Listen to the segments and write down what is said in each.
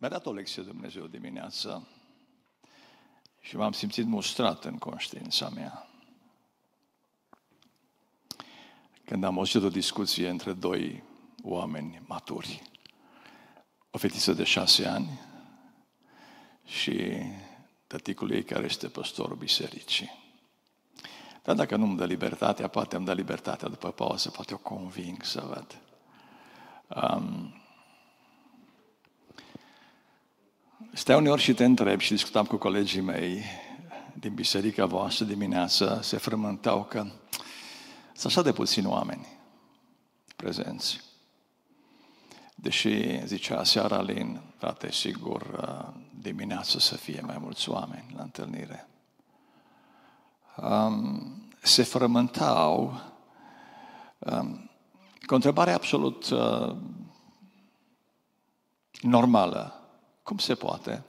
Mi-a dat o lecție Dumnezeu dimineața și m-am simțit mustrat în conștiința mea. Când am auzit o discuție între doi oameni maturi, o fetiță de șase ani și tăticul ei care este păstorul bisericii. Dar dacă nu îmi dă libertatea, poate îmi dă libertatea după pauză, poate o conving să văd. Um, stai uneori și te întreb și discutam cu colegii mei din biserica voastră dimineața, se frământau că sunt așa de puțini oameni prezenți. Deși zicea seara Lin, frate, sigur, uh, dimineața să fie mai mulți oameni la întâlnire. Um, se frământau um, cu o întrebare absolut uh, normală. Cum se poate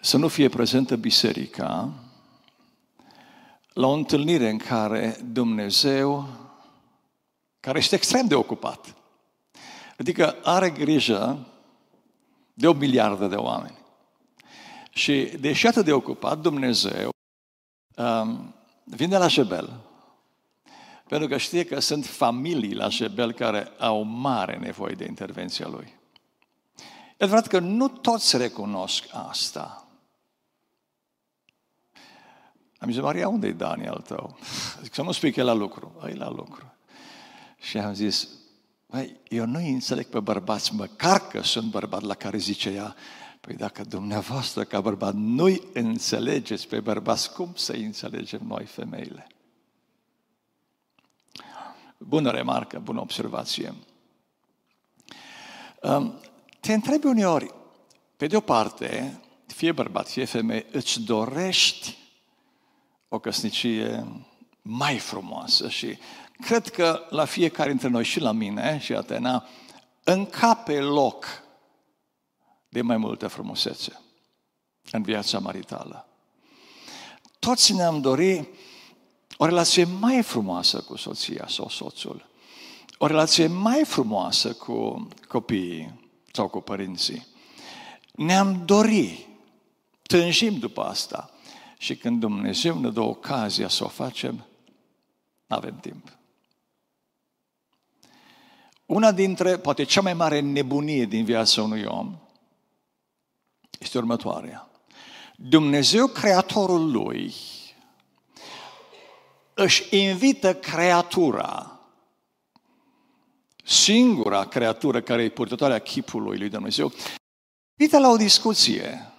să nu fie prezentă biserica la o întâlnire în care Dumnezeu, care este extrem de ocupat, adică are grijă de o miliardă de oameni. Și deși atât de ocupat, Dumnezeu um, vine la Jebel. Pentru că știe că sunt familii la Jebel care au mare nevoie de intervenția lui. E adevărat că nu toți recunosc asta. Am zis, Maria, unde e Daniel tău? Zic, să nu spui că e la lucru. E la lucru. Și am zis, Băi, eu nu înțeleg pe bărbați, măcar că sunt bărbat la care zice ea, păi dacă dumneavoastră ca bărbat nu-i înțelegeți pe bărbați, cum să înțelegem noi femeile? Bună remarcă, bună observație. Te întrebi uneori, pe de o parte, fie bărbat, fie femeie, îți dorești o căsnicie mai frumoasă și cred că la fiecare dintre noi și la mine și Atena încape loc de mai multă frumusețe în viața maritală. Toți ne-am dorit o relație mai frumoasă cu soția sau soțul, o relație mai frumoasă cu copiii sau cu părinții. Ne-am dorit, tânjim după asta și când Dumnezeu ne dă ocazia să o facem, nu avem timp. Una dintre, poate cea mai mare nebunie din viața unui om este următoarea. Dumnezeu, Creatorul Lui, își invită creatura, singura creatură care e purtătoarea chipului lui Dumnezeu, invită la o discuție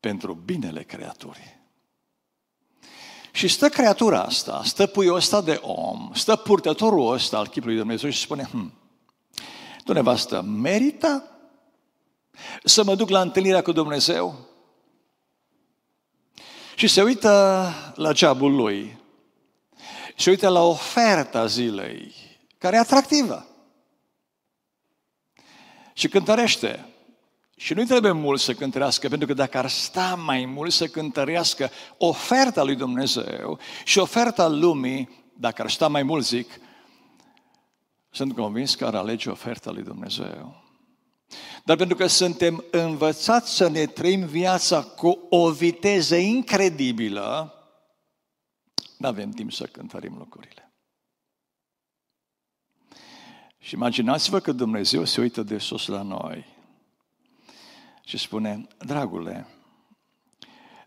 pentru binele creaturii. Și stă creatura asta, stă puiul ăsta de om, stă purtătorul ăsta al chipului de Dumnezeu și spune, hm, tu nevastă, merită să mă duc la întâlnirea cu Dumnezeu? Și se uită la geabul lui, se uită la oferta zilei, care e atractivă. Și cântărește. Și nu-i trebuie mult să cântărească, pentru că dacă ar sta mai mult să cântărească oferta lui Dumnezeu și oferta lumii, dacă ar sta mai mult, zic, sunt convins că ar alege oferta lui Dumnezeu. Dar pentru că suntem învățați să ne trăim viața cu o viteză incredibilă, nu avem timp să cântărim lucrurile. Și imaginați-vă că Dumnezeu se uită de sus la noi și spune, dragule,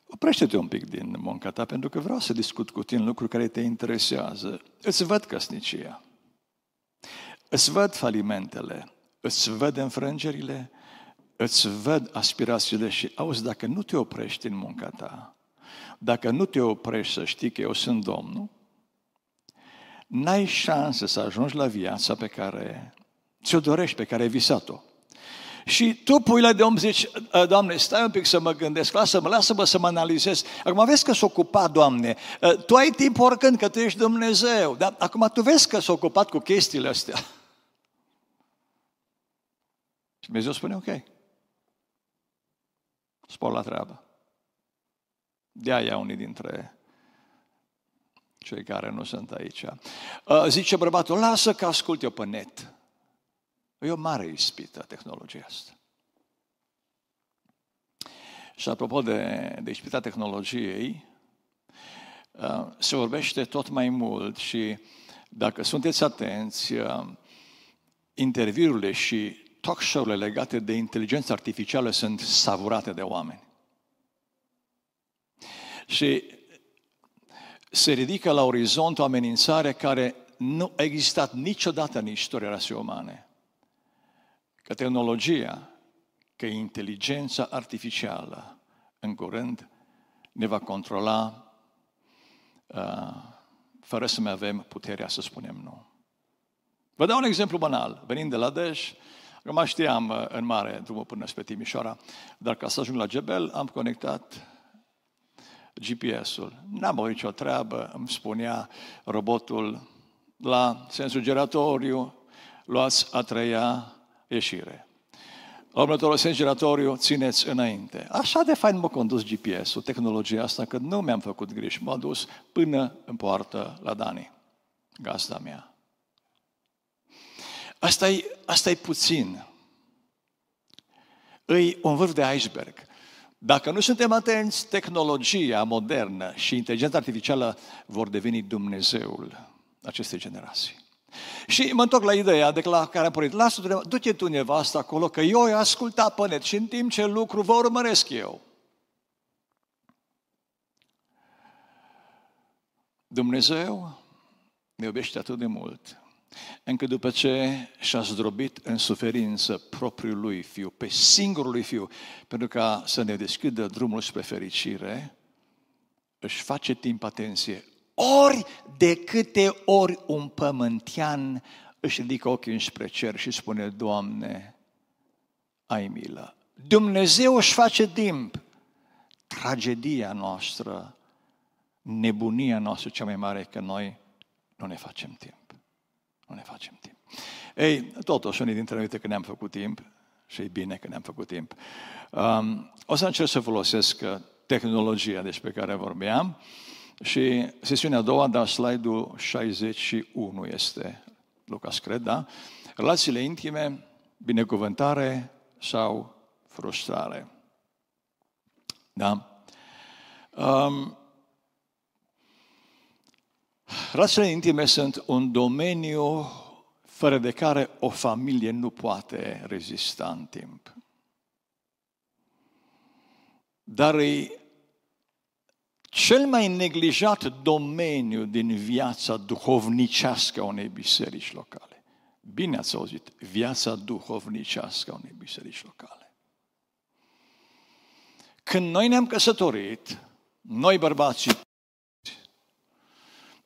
oprește-te un pic din munca ta pentru că vreau să discut cu tine lucruri care te interesează. Îți văd căsnicia, îți văd falimentele, îți văd înfrângerile, îți văd aspirațiile și auzi, dacă nu te oprești în munca ta, dacă nu te oprești să știi că eu sunt Domnul, n-ai șanse să ajungi la viața pe care ți-o dorești, pe care ai visat-o. Și tu, puile de om, zici, ă, Doamne, stai un pic să mă gândesc, lasă-mă, lasă-mă să mă analizez. Acum vezi că s-a ocupat, Doamne, ă, tu ai timp oricând, că tu ești Dumnezeu. Dar acum tu vezi că s-a ocupat cu chestiile astea. Și Dumnezeu spune, ok, spor la treabă. De aia unii dintre cei care nu sunt aici. Ă, zice bărbatul, lasă că ascult eu pe net. E o mare ispită tehnologia asta. Și apropo de, de ispita tehnologiei, uh, se vorbește tot mai mult și dacă sunteți atenți, uh, interviurile și talk show-urile legate de inteligență artificială sunt savurate de oameni. Și se ridică la orizont o amenințare care nu a existat niciodată în istoria rasei umane. Că tehnologia, că inteligența artificială în curând ne va controla uh, fără să mai avem puterea să spunem nu. Vă dau un exemplu banal. Venind de la Dej, mai știam uh, în mare drumul până spre Timișoara, dar ca să ajung la Gebel am conectat GPS-ul. N-am avut nicio treabă, îmi spunea robotul la sensul giratoriu, luați a treia ieșire. La următorul sens giratoriu, țineți înainte. Așa de fain m-a condus GPS-ul, tehnologia asta, că nu mi-am făcut griji. M-a dus până în poartă la Dani, gazda mea. Asta e, asta e puțin. Îi un vârf de iceberg. Dacă nu suntem atenți, tehnologia modernă și inteligența artificială vor deveni Dumnezeul acestei generații. Și mă întorc la ideea de la care am pornit. Lasă, du-te tu nevasta acolo, că eu i ascultat pe net și în timp ce lucru vă urmăresc eu. Dumnezeu ne iubește atât de mult, încât după ce și-a zdrobit în suferință propriul lui fiu, pe singurul lui fiu, pentru ca să ne deschidă drumul spre fericire, își face timp atenție. Ori de câte ori un pământean își ridică ochii spre cer și spune, Doamne, ai milă. Dumnezeu își face timp. Tragedia noastră, nebunia noastră cea mai mare că noi nu ne facem timp. Nu ne facem timp. Ei, totuși, unii dintre noi că ne-am făcut timp și e bine că ne-am făcut timp. Um, o să încerc să folosesc uh, tehnologia despre care vorbeam și sesiunea a doua, dar slide-ul 61 este, Lucas cred, da? Relațiile intime, binecuvântare sau frustrare. Da? Um, Relațiile intime sunt un domeniu fără de care o familie nu poate rezista în timp. Dar e cel mai neglijat domeniu din viața duhovnicească a unei biserici locale. Bine ați auzit, viața duhovnicească a unei biserici locale. Când noi ne-am căsătorit, noi bărbații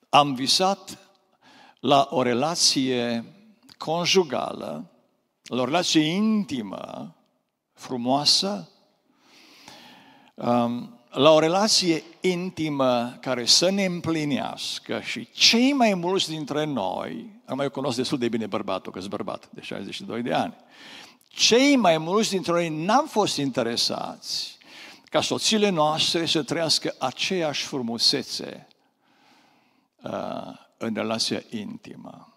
am visat la o relație conjugală, la o relație intimă, frumoasă, um, la o relație intimă care să ne împlinească și cei mai mulți dintre noi, am mai cunosc destul de bine bărbatul, că bărbat de 62 de ani, cei mai mulți dintre noi n-am fost interesați ca soțiile noastre să trăiască aceeași frumusețe Uh, în relația intimă.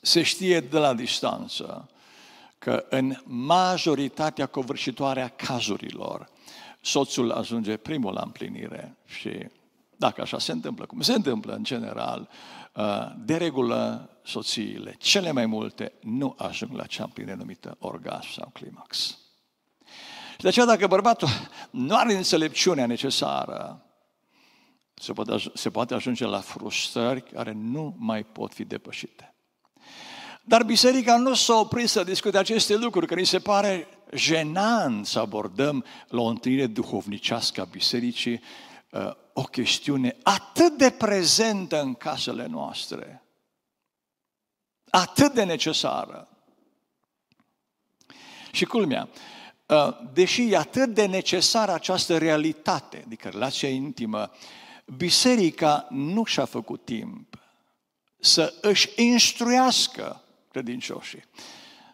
Se știe de la distanță că în majoritatea covârșitoare a cazurilor, soțul ajunge primul la împlinire și dacă așa se întâmplă, cum se întâmplă în general, uh, de regulă soțiile, cele mai multe, nu ajung la cea împlinire numită orgasm sau climax. Și de aceea dacă bărbatul nu are înțelepciunea necesară se poate, se poate ajunge la frustrări care nu mai pot fi depășite. Dar biserica nu s-a oprit să discute aceste lucruri, că ni se pare jenant să abordăm la o întâlnire duhovnicească a bisericii uh, o chestiune atât de prezentă în casele noastre, atât de necesară. Și culmea, uh, deși e atât de necesară această realitate, adică relația intimă, biserica nu și-a făcut timp să își instruiască credincioșii.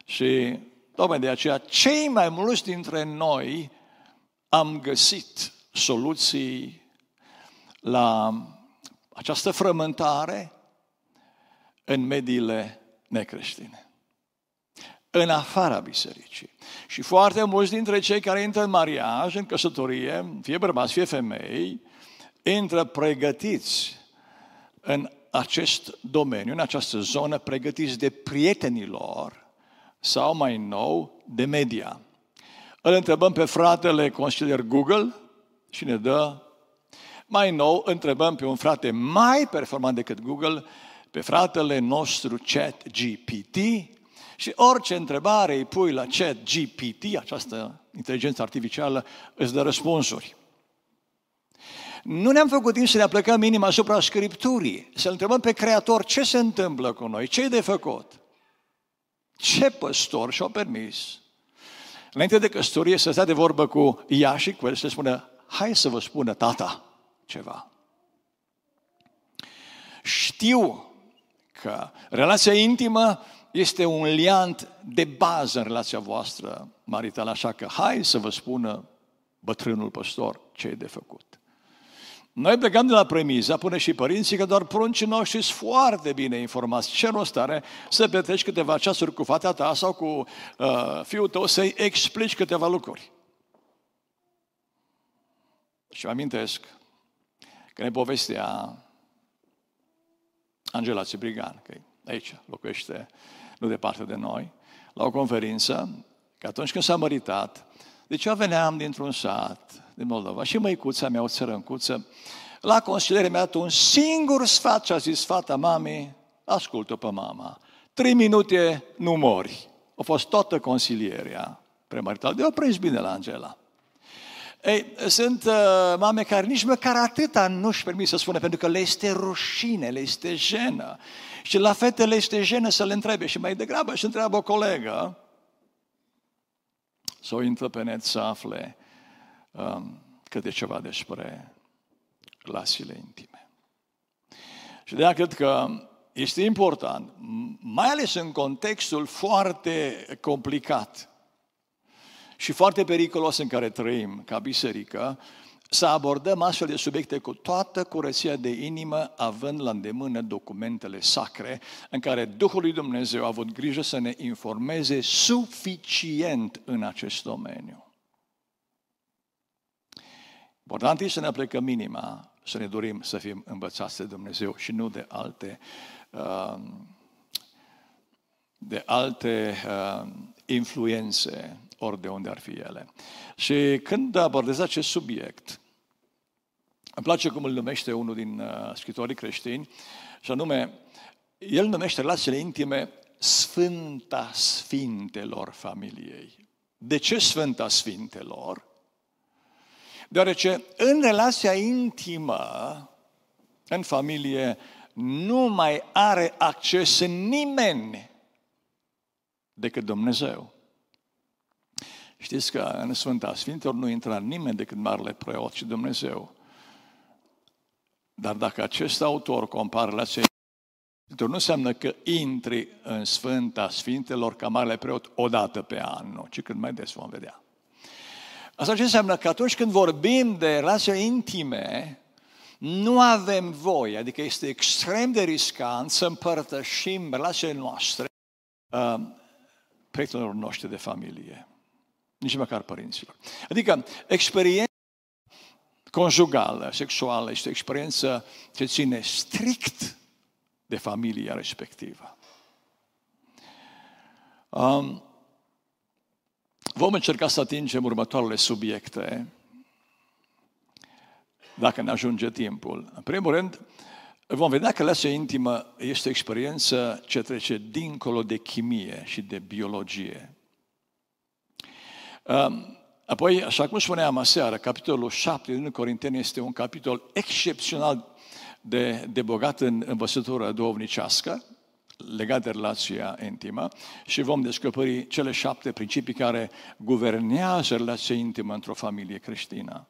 Și tocmai de aceea, cei mai mulți dintre noi am găsit soluții la această frământare în mediile necreștine. în afara bisericii. Și foarte mulți dintre cei care intră în mariaj, în căsătorie, fie bărbați, fie femei, intră pregătiți în acest domeniu, în această zonă, pregătiți de prietenilor sau mai nou de media. Îl întrebăm pe fratele consilier Google și ne dă mai nou, întrebăm pe un frate mai performant decât Google, pe fratele nostru Chat GPT și orice întrebare îi pui la Chat GPT, această inteligență artificială, îți dă răspunsuri. Nu ne-am făcut timp să ne aplicăm minim asupra Scripturii, să întrebăm pe Creator ce se întâmplă cu noi, ce e de făcut. Ce păstor și-a permis înainte de căsătorie să stea de vorbă cu ea și cu el să spună, hai să vă spună tata ceva. Știu că relația intimă este un liant de bază în relația voastră maritală, așa că hai să vă spună bătrânul păstor ce e de făcut. Noi plecăm de la premiza, pune și părinții, că doar pruncii noștri sunt foarte bine informați. Ce rost are să petreci câteva ceasuri cu fata ta sau cu uh, fiul tău să-i explici câteva lucruri? Și mă amintesc că ne povestea Angela Ciprigan, că aici locuiește nu departe de noi, la o conferință, că atunci când s-a măritat, deci eu veneam dintr-un sat din Moldova și măicuța mea, o țărâncuță, la consiliere mi-a dat un singur sfat și a zis, fata mamei, ascultă pe mama, trei minute nu mori. A fost toată consilierea premaritală. De-o prins bine la Angela. Ei, sunt uh, mame care nici măcar atâta nu-și permit să spună, pentru că le este rușine, le este jenă. Și la fete le este jenă să le întrebe și mai degrabă și întreabă o colegă sau intră pe net să afle um, câte ceva despre relațiile intime. Și de cred că este important, mai ales în contextul foarte complicat și foarte periculos în care trăim ca biserică, să abordăm astfel de subiecte cu toată curăția de inimă, având la îndemână documentele sacre, în care Duhul lui Dumnezeu a avut grijă să ne informeze suficient în acest domeniu. Important este să ne aplicăm minima, să ne dorim să fim învățați de Dumnezeu și nu de alte, um, de alte um, influențe, ori de unde ar fi ele. Și când abordez acest subiect, îmi place cum îl numește unul din uh, scritorii creștini, și anume, el numește relațiile intime Sfânta Sfintelor familiei. De ce Sfânta Sfintelor? Deoarece în relația intimă, în familie, nu mai are acces nimeni decât Dumnezeu. Știți că în Sfânta Sfintelor nu intră nimeni decât Marele Preot și Dumnezeu. Dar dacă acest autor compară relația nu înseamnă că intri în Sfânta Sfintelor ca Marele Preot o dată pe an, nu, ci cât mai des vom vedea. Asta ce înseamnă? Că atunci când vorbim de relații intime, nu avem voie, adică este extrem de riscant să împărtășim relațiile noastre uh, prietenilor noștri de familie, nici măcar părinților. Adică experiența conjugală, sexuală, este o experiență ce ține strict de familia respectivă. Um, Vom încerca să atingem următoarele subiecte, dacă ne ajunge timpul. În primul rând, vom vedea că relația intimă este o experiență ce trece dincolo de chimie și de biologie. Apoi, așa cum spuneam aseară, capitolul 7 din Corinteni este un capitol excepțional de, de bogat în învățătură duovnicească, legat de relația intimă și vom descoperi cele șapte principii care guvernează relația intimă într-o familie creștină.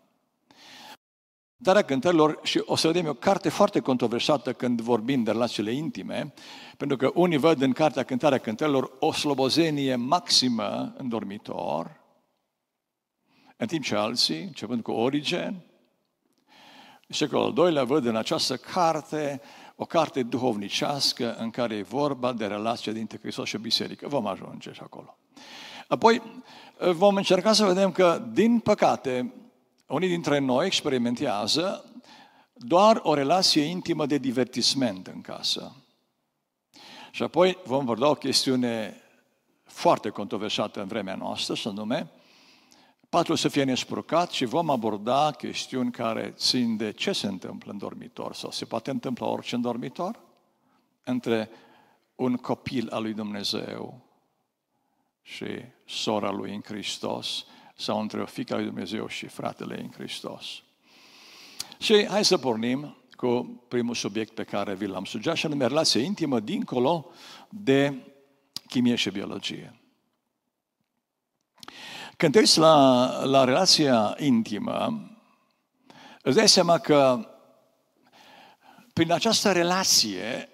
Darea cântărilor, și o să vedem, e o carte foarte controversată când vorbim de relațiile intime, pentru că unii văd în cartea Cântarea cântărilor o slobozenie maximă în dormitor, în timp ce alții, începând cu Origen, secolul al doilea, văd în această carte o carte duhovnicească în care e vorba de relația dintre Hristos și Biserică. Vom ajunge și acolo. Apoi vom încerca să vedem că, din păcate, unii dintre noi experimentează doar o relație intimă de divertisment în casă. Și apoi vom vorba o chestiune foarte controversată în vremea noastră, să nume patul să fie nespurcat și vom aborda chestiuni care țin de ce se întâmplă în dormitor sau se poate întâmpla orice în dormitor între un copil al lui Dumnezeu și sora lui în Hristos sau între o fică lui Dumnezeu și fratele în Hristos. Și hai să pornim cu primul subiect pe care vi l-am sugerat, și anume relația intimă dincolo de chimie și biologie. Când te uiți la, la relația intimă, îți dai seama că prin această relație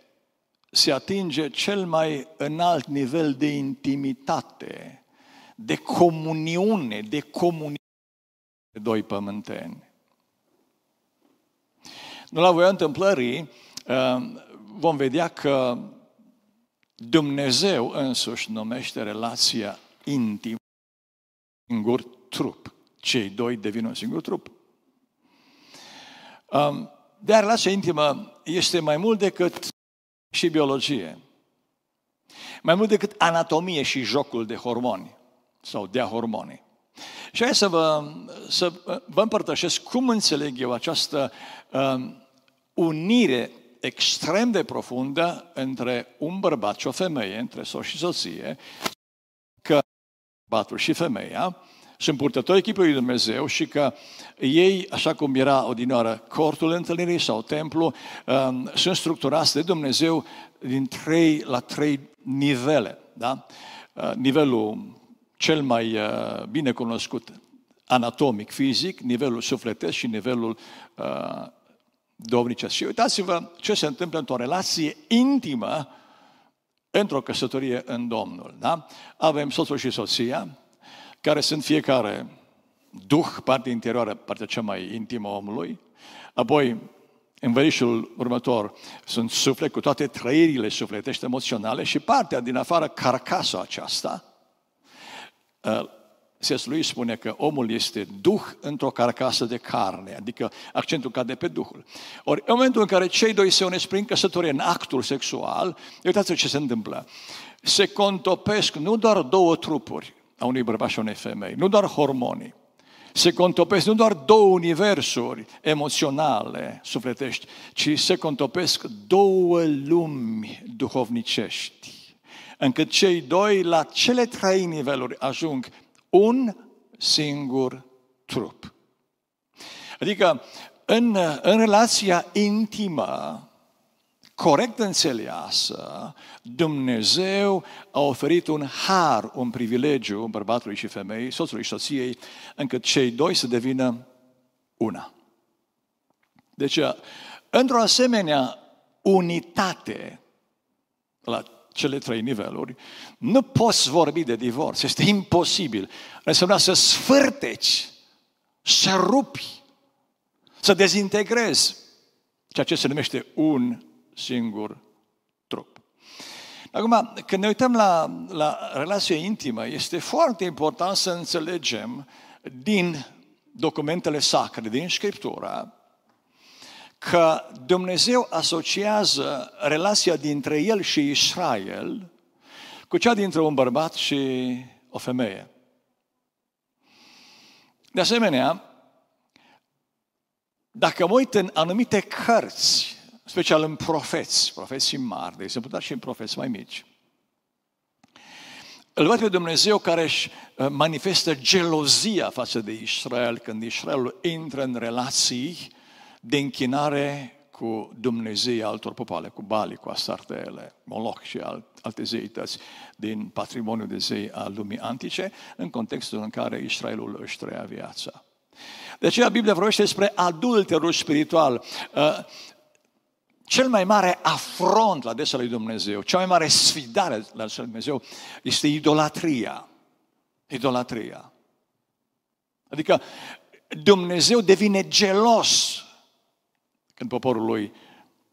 se atinge cel mai înalt nivel de intimitate, de comuniune, de comuniune de doi pământeni. Nu la voia întâmplării uh, vom vedea că Dumnezeu însuși numește relația intimă singur trup. Cei doi devin un singur trup. Um, dar relația intimă este mai mult decât și biologie. Mai mult decât anatomie și jocul de hormoni sau de hormoni. Și hai să vă, să vă împărtășesc cum înțeleg eu această um, unire extrem de profundă între un bărbat și o femeie, între soț și soție, că bărbatul și femeia sunt purtători echipului lui Dumnezeu și că ei, așa cum era odinoară cortul întâlnirii sau templu, um, sunt structurați de Dumnezeu din trei la trei nivele. Da? Uh, nivelul cel mai uh, bine cunoscut anatomic, fizic, nivelul sufletesc și nivelul uh, domnicesc. Și uitați-vă ce se întâmplă într-o relație intimă într-o căsătorie în Domnul. Da? Avem soțul și soția, care sunt fiecare duh, partea interioară, partea cea mai intimă a omului, apoi în verișul următor sunt suflet cu toate trăirile sufletești emoționale și partea din afară, carcasa aceasta, uh, C.S. lui spune că omul este duh într-o carcasă de carne, adică accentul cade pe duhul. Ori în momentul în care cei doi se unesc prin căsătorie în actul sexual, uitați ce se întâmplă. Se contopesc nu doar două trupuri a unui bărbat și a unei femei, nu doar hormonii, se contopesc nu doar două universuri emoționale, sufletești, ci se contopesc două lumi duhovnicești încât cei doi la cele trei niveluri ajung un singur trup. Adică în, în relația intimă, corect înțeleasă, Dumnezeu a oferit un har, un privilegiu bărbatului și femeii, soțului și soției, încât cei doi să devină una. Deci, într-o asemenea unitate la cele trei niveluri, nu poți vorbi de divorț. Este imposibil. Înseamnă să sfârteci, să rupi, să dezintegrezi ceea ce se numește un singur trup. Acum, când ne uităm la, la relația intimă, este foarte important să înțelegem din documentele sacre, din Scriptura, că Dumnezeu asociază relația dintre el și Israel cu cea dintre un bărbat și o femeie. De asemenea, dacă mă uit în anumite cărți, special în profeți, profeții mari, de exemplu, dar și în profeți mai mici, îl văd pe Dumnezeu care își uh, manifestă gelozia față de Israel când Israelul intră în relații de închinare cu Dumnezei altor popoare, cu Bali, cu Astartele, Moloch și alte zeități din patrimoniul de zei al lumii antice, în contextul în care Israelul își trăia viața. De aceea Biblia vorbește despre adulterul spiritual. Uh, cel mai mare afront la adresa lui Dumnezeu, cea mai mare sfidare la adresa lui Dumnezeu este idolatria. Idolatria. Adică Dumnezeu devine gelos când poporul lui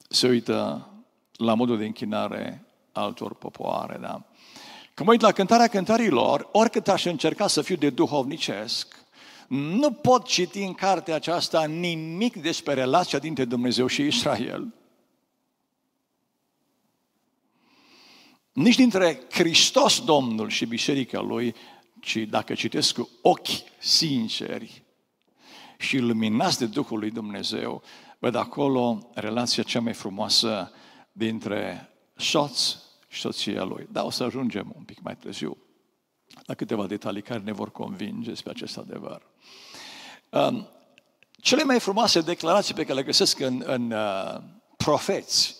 se uită la modul de închinare altor popoare. Da? Când mă uit la cântarea cântărilor, oricât aș încerca să fiu de duhovnicesc, nu pot citi în cartea aceasta nimic despre relația dintre Dumnezeu și Israel. Nici dintre Hristos Domnul și Biserica Lui, ci dacă citesc cu ochi sinceri și luminați de Duhul lui Dumnezeu, văd acolo relația cea mai frumoasă dintre soț și soția lui. Dar o să ajungem un pic mai târziu la câteva detalii care ne vor convinge despre acest adevăr. Um, cele mai frumoase declarații pe care le găsesc în, în uh, profeți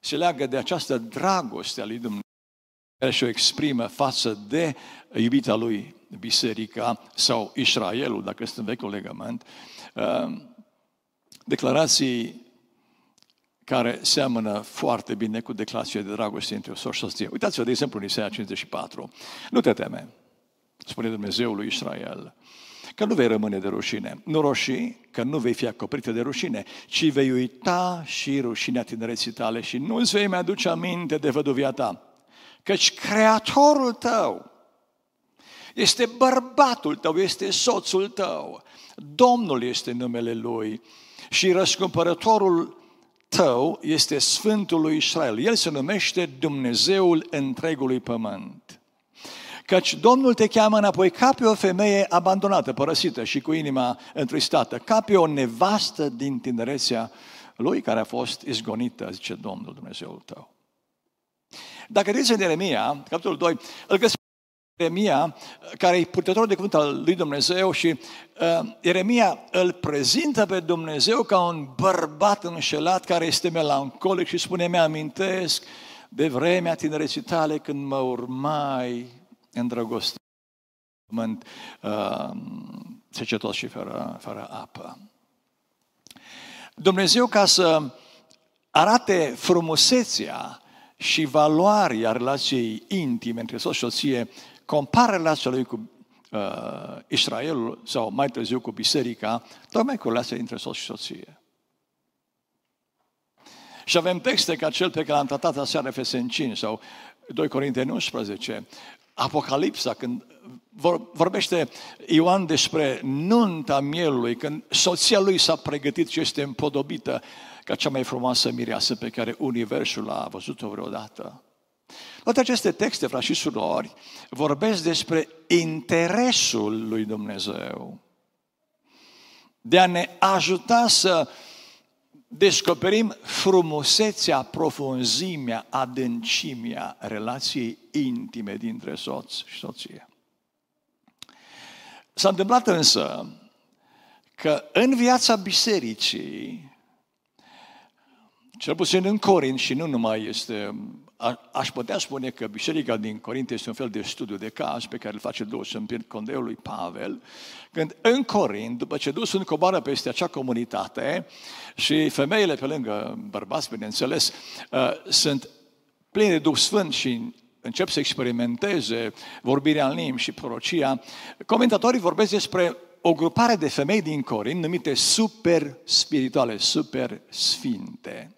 se leagă de această dragoste a lui Dumnezeu care și-o exprimă față de iubita lui biserica sau Israelul, dacă este în vechiul legământ. Uh, declarații care seamănă foarte bine cu declarația de dragoste între o soț și soție. Uitați-vă, de exemplu, în Isaia 54. Nu te teme, spune Dumnezeul lui Israel, că nu vei rămâne de rușine. Nu roșii, că nu vei fi acoperită de rușine, ci vei uita și rușinea tinereții tale și nu îți vei mai aduce aminte de văduvia ta. Căci Creatorul tău este bărbatul tău, este soțul tău. Domnul este numele Lui și răscumpărătorul tău este Sfântul lui Israel. El se numește Dumnezeul întregului pământ. Căci Domnul te cheamă înapoi ca pe o femeie abandonată, părăsită și cu inima întristată, ca pe o nevastă din tinerețea lui care a fost izgonită, zice Domnul Dumnezeul tău. Dacă vedeți în Ieremia, capitolul 2, îl găsim Ieremia, care e purtător de cuvânt al lui Dumnezeu și uh, Ieremia îl prezintă pe Dumnezeu ca un bărbat înșelat care este melancolic și spune, mi-amintesc de vremea tinereții tale când mă urmai îndrăgostit pământ uh, secetos și fără, fără apă. Dumnezeu ca să arate frumusețea și valoarea relației intime între soț și soție, compară relația lui cu uh, Israelul sau mai târziu cu biserica, tocmai cu relația dintre soț și soție. Și avem texte ca cel pe care l-am tratat aseară Efeseni 5 sau 2 Corinteni 11, Apocalipsa, când vorbește Ioan despre nunta mielului, când soția lui s-a pregătit și este împodobită ca cea mai frumoasă mireasă pe care Universul a văzut-o vreodată. Toate aceste texte, frați și surori, vorbesc despre interesul lui Dumnezeu de a ne ajuta să descoperim frumusețea, profunzimea, adâncimea relației intime dintre soț și soție. S-a întâmplat însă că în viața bisericii, cel puțin în Corint și nu numai este a, aș putea spune că biserica din Corint este un fel de studiu de caz pe care îl face Duhul în condeul lui Pavel, când în Corint, după ce Duhul Sfânt coboară peste acea comunitate și femeile pe lângă bărbați, bineînțeles, uh, sunt pline de Duh Sfânt și încep să experimenteze vorbirea în limbi și prorocia, comentatorii vorbesc despre o grupare de femei din Corint numite super spirituale, super sfinte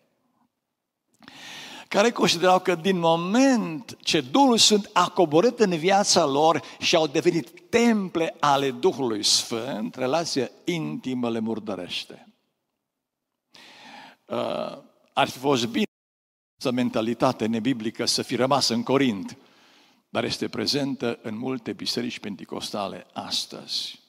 care considerau că din moment ce Duhul Sfânt a coborât în viața lor și au devenit temple ale Duhului Sfânt, relația intimă le murdărește. Uh, ar fi fost bine să mentalitate nebiblică să fi rămas în Corint, dar este prezentă în multe biserici pentecostale astăzi.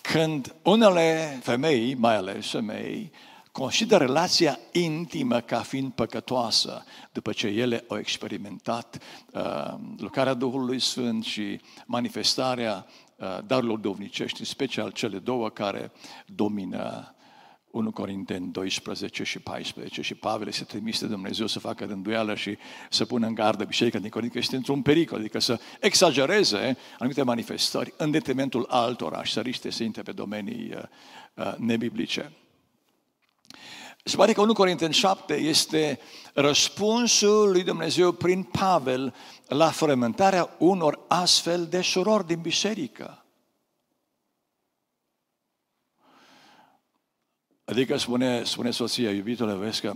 Când unele femei, mai ales femei, consideră relația intimă ca fiind păcătoasă după ce ele au experimentat uh, lucrarea Duhului Sfânt și manifestarea uh, darurilor dovnicești, în special cele două care domină 1 Corinteni 12 și 14 și Pavel se trimis de Dumnezeu să facă rânduială și să pună în gardă biserica din Corint că este într-un pericol, adică să exagereze anumite manifestări în detrimentul altora și să riște sinte pe domenii uh, uh, nebiblice. Se pare că 1 Corinteni 7 este răspunsul lui Dumnezeu prin Pavel la frământarea unor astfel de surori din biserică. Adică spune, spune soția, iubitele, vezi că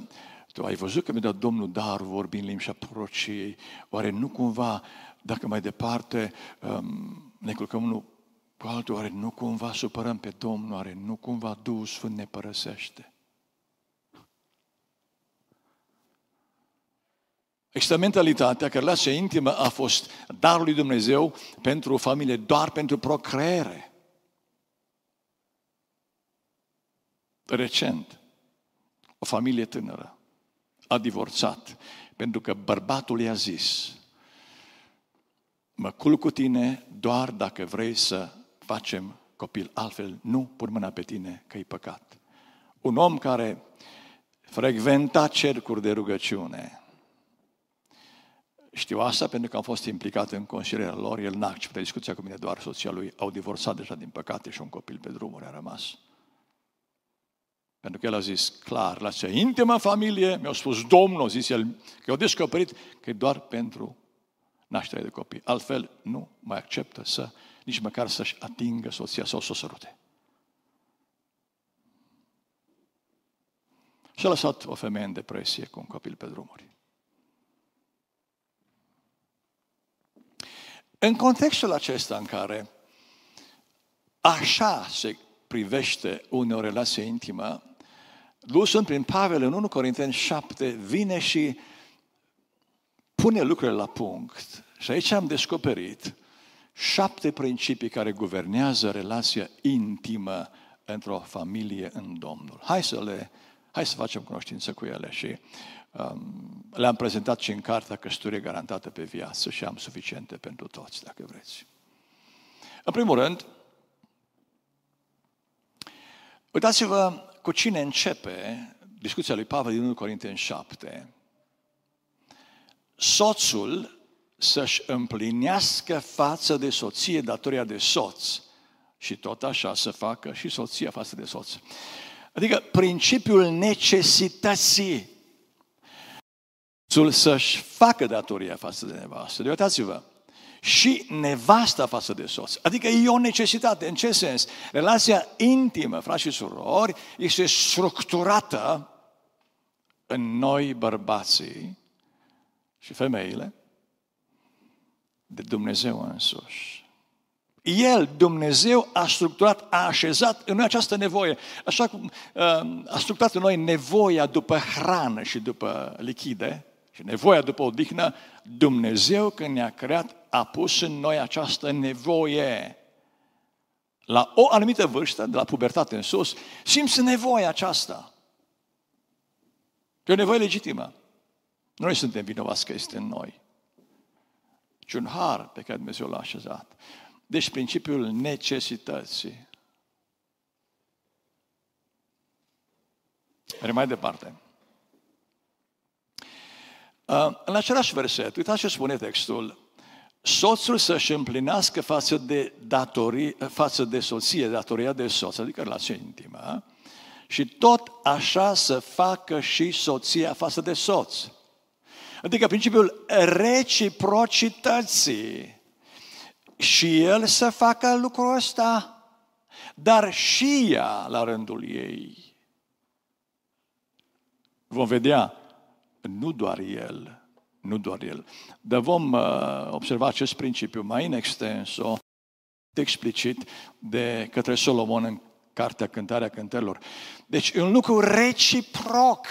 tu ai văzut că mi-a dat Domnul darul vorbind limbi și a prorociei, oare nu cumva, dacă mai departe um, ne culcăm unul cu altul, oare nu cumva supărăm pe Domnul, oare nu cumva Duhul Sfânt ne părăsește? Există mentalitatea că relația intimă a fost darul lui Dumnezeu pentru o familie, doar pentru procreere. Recent, o familie tânără a divorțat pentru că bărbatul i-a zis mă culc cu tine doar dacă vrei să facem copil, altfel nu pun mâna pe tine că e păcat. Un om care frecventa cercuri de rugăciune, știu asta pentru că am fost implicat în consilierea lor, el n-a acceptat discuția cu mine, doar soția lui, au divorțat deja din păcate și un copil pe drumuri a rămas. Pentru că el a zis clar, la ce intimă familie, mi-a spus Domnul, a zis el, că au descoperit că e doar pentru nașterea de copii. Altfel nu mai acceptă să, nici măcar să-și atingă soția sau să o sărute. Și a lăsat o femeie în depresie cu un copil pe drumuri. În contextul acesta în care așa se privește o relație intimă, Duhul Sfânt prin Pavel în 1 Corinteni 7 vine și pune lucrurile la punct. Și aici am descoperit șapte principii care guvernează relația intimă într-o familie în Domnul. Hai să le, hai să facem cunoștință cu ele și um, le-am prezentat și în cartea Căsătorie garantată pe viață și am suficiente pentru toți, dacă vreți. În primul rând, uitați-vă cu cine începe discuția lui Pavel din 1 Corinteni 7. Soțul să-și împlinească față de soție datoria de soț și tot așa să facă și soția față de soț. Adică principiul necesității să-și facă datoria față de nevastă. Uitați-vă, și nevasta față de soț. Adică e o necesitate. În ce sens? Relația intimă, frați și surori, este structurată în noi bărbații și femeile de Dumnezeu însuși. El, Dumnezeu, a structurat, a așezat în noi această nevoie. Așa cum uh, a structurat în noi nevoia după hrană și după lichide și nevoia după odihnă, Dumnezeu când ne-a creat a pus în noi această nevoie. La o anumită vârstă, de la pubertate în sus, simți nevoia aceasta. E o nevoie legitimă. Noi suntem vinovați că este în noi. Și un har pe care Dumnezeu l-a așezat. Deci principiul necesității. Mergem mai departe. În același verset, uitați ce spune textul, soțul să-și împlinească față de, datorii, față de soție, datoria de soț, adică relație intimă, și tot așa să facă și soția față de soț. Adică principiul reciprocității. Și el să facă lucrul ăsta, dar și ea la rândul ei. Vom vedea, nu doar el, nu doar el. Dar vom uh, observa acest principiu mai în extenso, explicit de către Solomon în Cartea Cântarea Cântărilor. Deci e un lucru reciproc.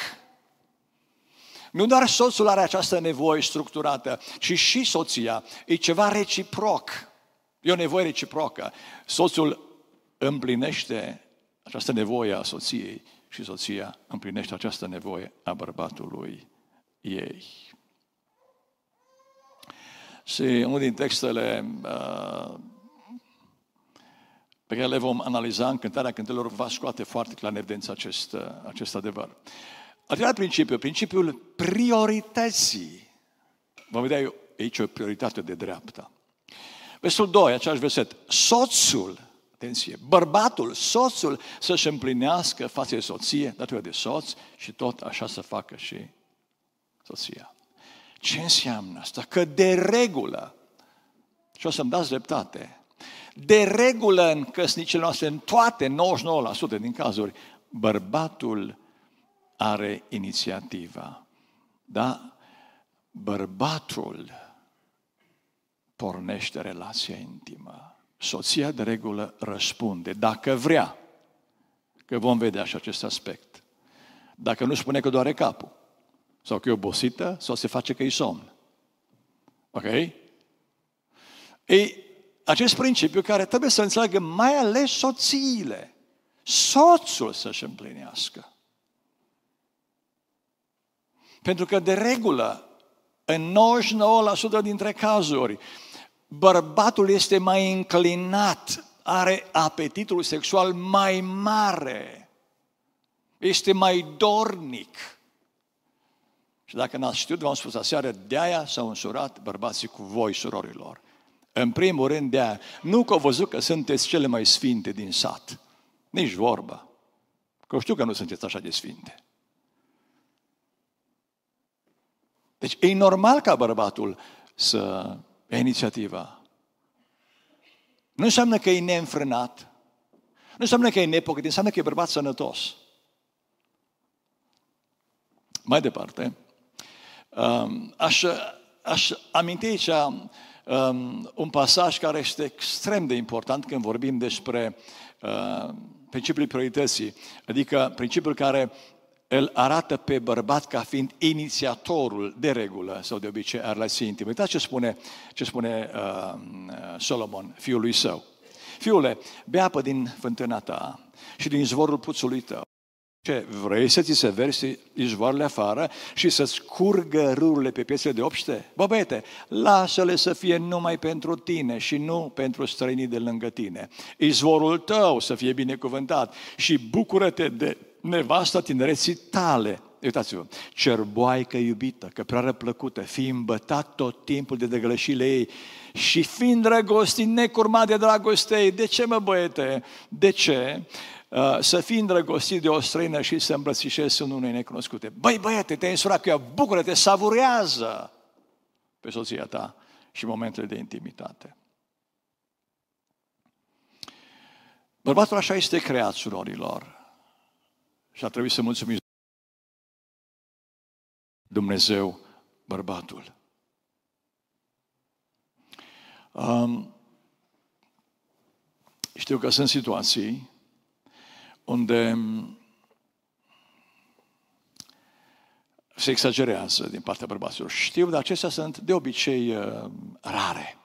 Nu doar soțul are această nevoie structurată, ci și soția. E ceva reciproc. E o nevoie reciprocă. Soțul împlinește această nevoie a soției și soția împlinește această nevoie a bărbatului ei. Și unul din textele uh, pe care le vom analiza în cântarea cântărilor va scoate foarte clar în evidență acest, uh, acest adevăr. Al treilea principiu, principiul priorității. Vom vedea eu aici o prioritate de dreapta. Versul 2, același verset. Soțul, atenție, bărbatul, soțul să-și împlinească față de soție, datoria de soț și tot așa să facă și soția. Ce înseamnă asta? Că de regulă, și o să-mi dați dreptate, de regulă în căsnicile noastre, în toate, 99% din cazuri, bărbatul are inițiativa. Da? Bărbatul pornește relația intimă. Soția de regulă răspunde, dacă vrea, că vom vedea și acest aspect. Dacă nu spune că doare capul, sau că e obosită, sau se face că e somn. Ok? Ei, acest principiu care trebuie să înțeleagă mai ales soțiile, soțul să-și împlinească. Pentru că, de regulă, în 99% dintre cazuri, bărbatul este mai înclinat, are apetitul sexual mai mare, este mai dornic. Și dacă n-ați știut, v-am spus aseară, de-aia s-au însurat bărbații cu voi, surorilor. În primul rând de-aia, nu că au văzut că sunteți cele mai sfinte din sat. Nici vorba. Că știu că nu sunteți așa de sfinte. Deci e normal ca bărbatul să ia inițiativa. Nu înseamnă că e neînfrânat. Nu înseamnă că e nepocătit, înseamnă că e bărbat sănătos. Mai departe, um, aș, aș aminti aici um, un pasaj care este extrem de important când vorbim despre uh, principiul priorității, adică principiul care îl arată pe bărbat ca fiind inițiatorul de regulă sau de obicei a relației intime. Uitați ce spune, ce spune uh, Solomon, fiul lui său. Fiule, bea apă din fântâna ta și din zvorul puțului tău. Ce, vrei să ți se versi izvoarele afară și să-ți curgă râurile pe piețele de obște? Bă, băiete, lasă-le să fie numai pentru tine și nu pentru străinii de lângă tine. Izvorul tău să fie binecuvântat și bucură-te de nevasta tinereții tale. Uitați-vă, cerboaică iubită, căprară plăcută, fi îmbătat tot timpul de degălășile ei și fiind drăgostit, necurmat de dragostei. De ce, mă băiete? De ce? Uh, să fii îndrăgostit de o străină și să îmbrățișezi în unei necunoscute. Băi, băiete, te-ai însurat cu ea, bucură-te, savurează pe soția ta și momentele de intimitate. Bărbatul așa este creat, surorilor. Și a trebuit să mulțumim Dumnezeu bărbatul. Um, știu că sunt situații unde se exagerează din partea bărbaților. Știu, dar acestea sunt de obicei uh, rare.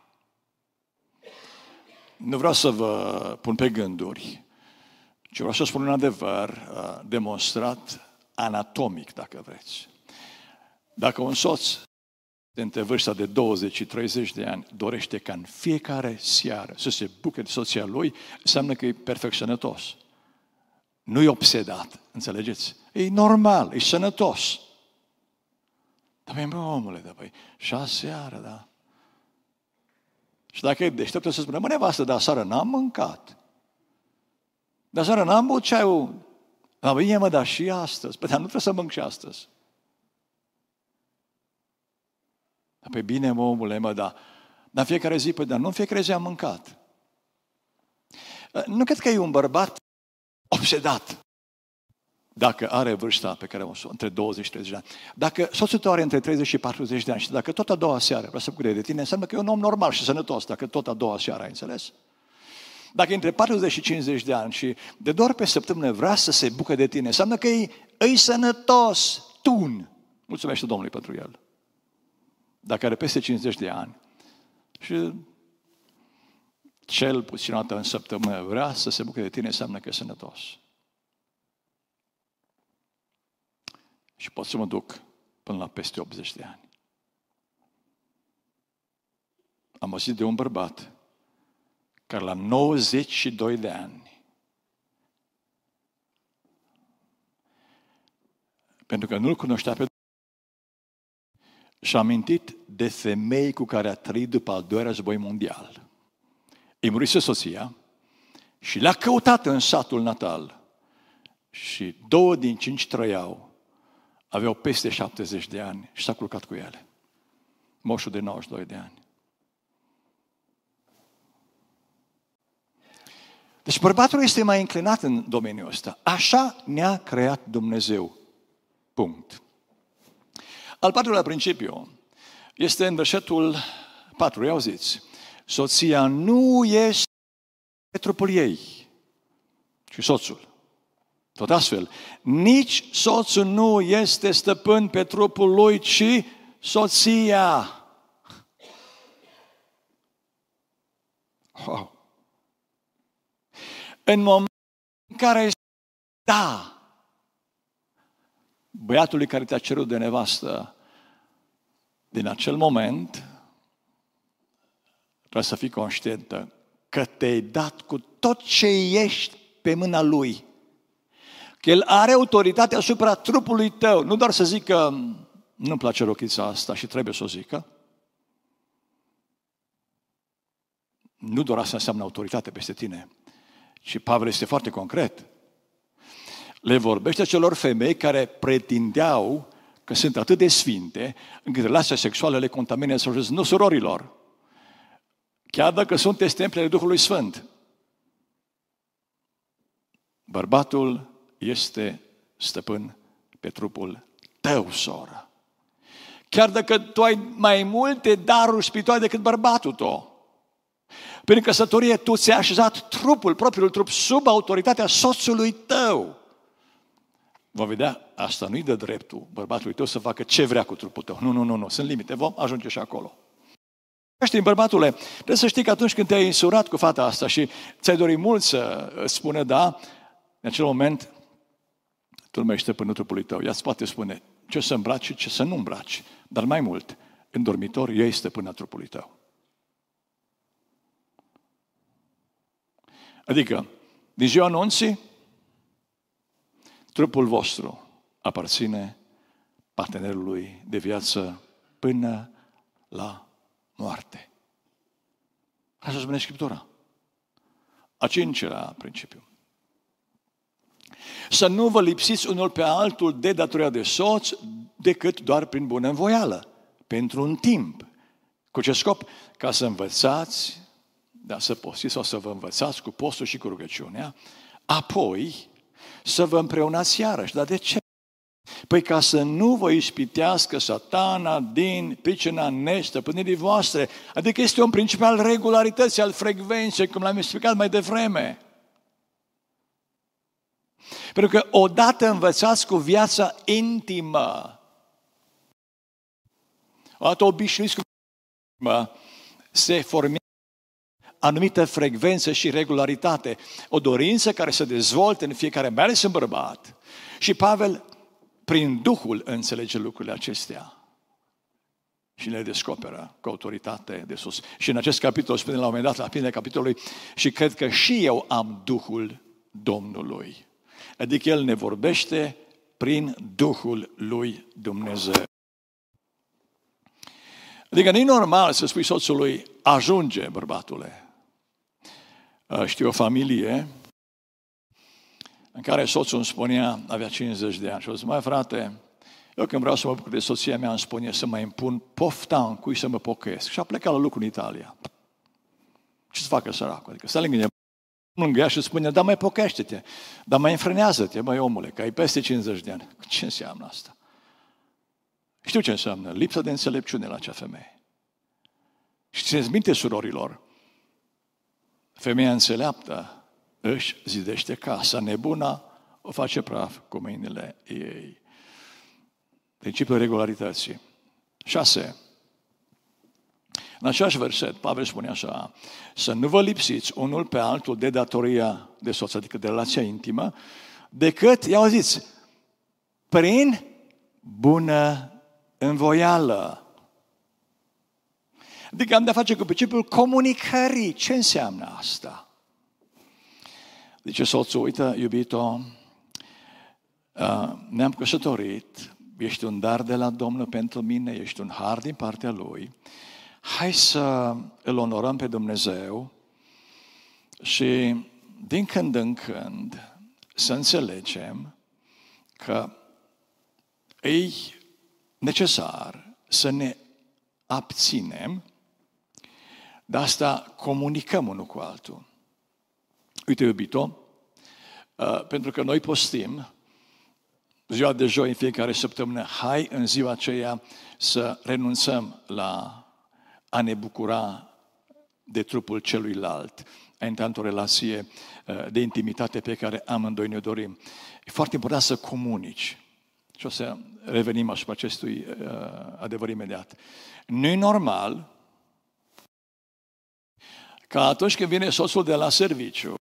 Nu vreau să vă pun pe gânduri, ci vreau să spun un adevăr uh, demonstrat anatomic, dacă vreți. Dacă un soț între vârsta de 20 și 30 de ani dorește ca în fiecare seară să se bucure de soția lui, înseamnă că e perfect sănătos. Nu e obsedat, înțelegeți? E normal, e sănătos. Dar bă, omule, da, păi, șase seară, da? Și dacă e deștept, să spună, mă, nevastă, dar seară n-am mâncat. Dar seară n-am băut ceaiul. Dar bine, mă, dar și astăzi. Păi, dar nu trebuie să mănânc și astăzi. Dar pe bine, mă, omule, mă, da. Dar fiecare zi, păi, dar nu în fiecare zi am mâncat. Nu cred că e un bărbat obsedat. Dacă are vârsta pe care o între 20 și 30 de ani. Dacă soțul tău are între 30 și 40 de ani și dacă tot a doua seară vrea să bucure de tine, înseamnă că e un om normal și sănătos, dacă tot a doua seară, ai înțeles? Dacă între 40 și 50 de ani și de doar pe săptămână vrea să se bucure de tine, înseamnă că e, e sănătos, tun. Mulțumește Domnului pentru el. Dacă are peste 50 de ani și cel puțin o dată în săptămână vrea să se bucure de tine, înseamnă că e sănătos. Și pot să mă duc până la peste 80 de ani. Am auzit de un bărbat care la 92 de ani, pentru că nu-l cunoștea pe și-a amintit de femei cu care a trăit după al doilea război mondial. Îi murise soția și l-a căutat în satul natal. Și două din cinci trăiau, aveau peste 70 de ani și s-a culcat cu ele. Moșul de 92 de ani. Deci bărbatul este mai înclinat în domeniul ăsta. Așa ne-a creat Dumnezeu. Punct. Al patrulea principiu este în versetul 4, i auziți. Soția nu este trupul ei, ci soțul. Tot astfel, nici soțul nu este stăpân pe trupul lui, ci soția. Wow. În momentul în care da, băiatului care te-a cerut de nevastă, din acel moment, trebuie să fii conștientă că te-ai dat cu tot ce ești pe mâna lui. Că el are autoritate asupra trupului tău. Nu doar să zică, nu-mi place rochița asta și trebuie să o zică. Nu doar asta înseamnă autoritate peste tine. Și Pavel este foarte concret. Le vorbește celor femei care pretindeau că sunt atât de sfinte, încât relația sexuală le contaminează nu surorilor. Chiar dacă sunt templele Duhului Sfânt. Bărbatul este stăpân pe trupul tău, soră. Chiar dacă tu ai mai multe daruri spirituale decât bărbatul tău. Prin căsătorie tu ți-ai așezat trupul, propriul trup, sub autoritatea soțului tău. Va vedea, asta nu-i de dreptul bărbatului tău să facă ce vrea cu trupul tău. Nu, nu, nu, nu, sunt limite, vom ajunge și acolo. Știi, bărbatule, trebuie să știi că atunci când te-ai insurat cu fata asta și ți-ai dorit mult să spună da, în acel moment tu nu mai ești stăpânul trupului tău. Ea îți poate spune ce să îmbraci și ce să nu îmbraci. Dar mai mult, în dormitor, ea este stăpâna trupului tău. Adică, din ziua anunții, trupul vostru aparține partenerului de viață până la moarte. Așa spune Scriptura. A cincilea principiu. Să nu vă lipsiți unul pe altul de datoria de soț decât doar prin bună învoială, pentru un timp. Cu ce scop? Ca să învățați da, să postiți sau să vă învățați cu postul și cu rugăciunea, apoi să vă împreunați iarăși. Dar de ce? Păi ca să nu vă ispitească satana din pricina nestăpânirii voastre. Adică este un principiu al regularității, al frecvenței, cum l-am explicat mai devreme. Pentru că odată învățați cu viața intimă, odată obișnuiți cu viața intimă, se formează anumită frecvență și regularitate. O dorință care se dezvoltă în fiecare, mai ales în bărbat. Și Pavel, prin Duhul, înțelege lucrurile acestea și le descoperă cu autoritate de sus. Și în acest capitol spune la un moment dat, la finele capitolului, și cred că și eu am Duhul Domnului. Adică El ne vorbește prin Duhul lui Dumnezeu. Adică nu e normal să spui soțului, ajunge, bărbatule. Uh, știu o familie în care soțul îmi spunea, avea 50 de ani, și o zis, mai frate, eu când vreau să mă bucur de soția mea, îmi spune să mă impun pofta în cui să mă pocăiesc. Și a plecat la lucru în Italia. Ce să facă săracul? Adică stă lângă lângă ea și spune, da, mai pochește-te, dar mai înfrânează-te, mai omule, că ai peste 50 de ani. Ce înseamnă asta? Știu ce înseamnă, lipsa de înțelepciune la acea femeie. Și țineți minte, surorilor, Femeia înțeleaptă își zidește casa, nebuna o face praf cu mâinile ei. Principiul regularității. 6. În același verset, Pavel spune așa, să nu vă lipsiți unul pe altul de datoria de soț, adică de relația intimă, decât, ia zis, prin bună învoială. Adică am de-a face cu principiul comunicării. Ce înseamnă asta? Zice soțul, uite, iubito, uh, ne-am căsătorit, ești un dar de la Domnul pentru mine, ești un har din partea Lui. Hai să îl onorăm pe Dumnezeu și din când în când să înțelegem că e necesar să ne abținem de asta comunicăm unul cu altul. Uite, iubito, uh, pentru că noi postim ziua de joi în fiecare săptămână, hai în ziua aceea să renunțăm la a ne bucura de trupul celuilalt, a intra într-o relație uh, de intimitate pe care amândoi ne dorim. E foarte important să comunici. Și o să revenim asupra acestui uh, adevăr imediat. Nu e normal ca atunci când vine soțul de la serviciu,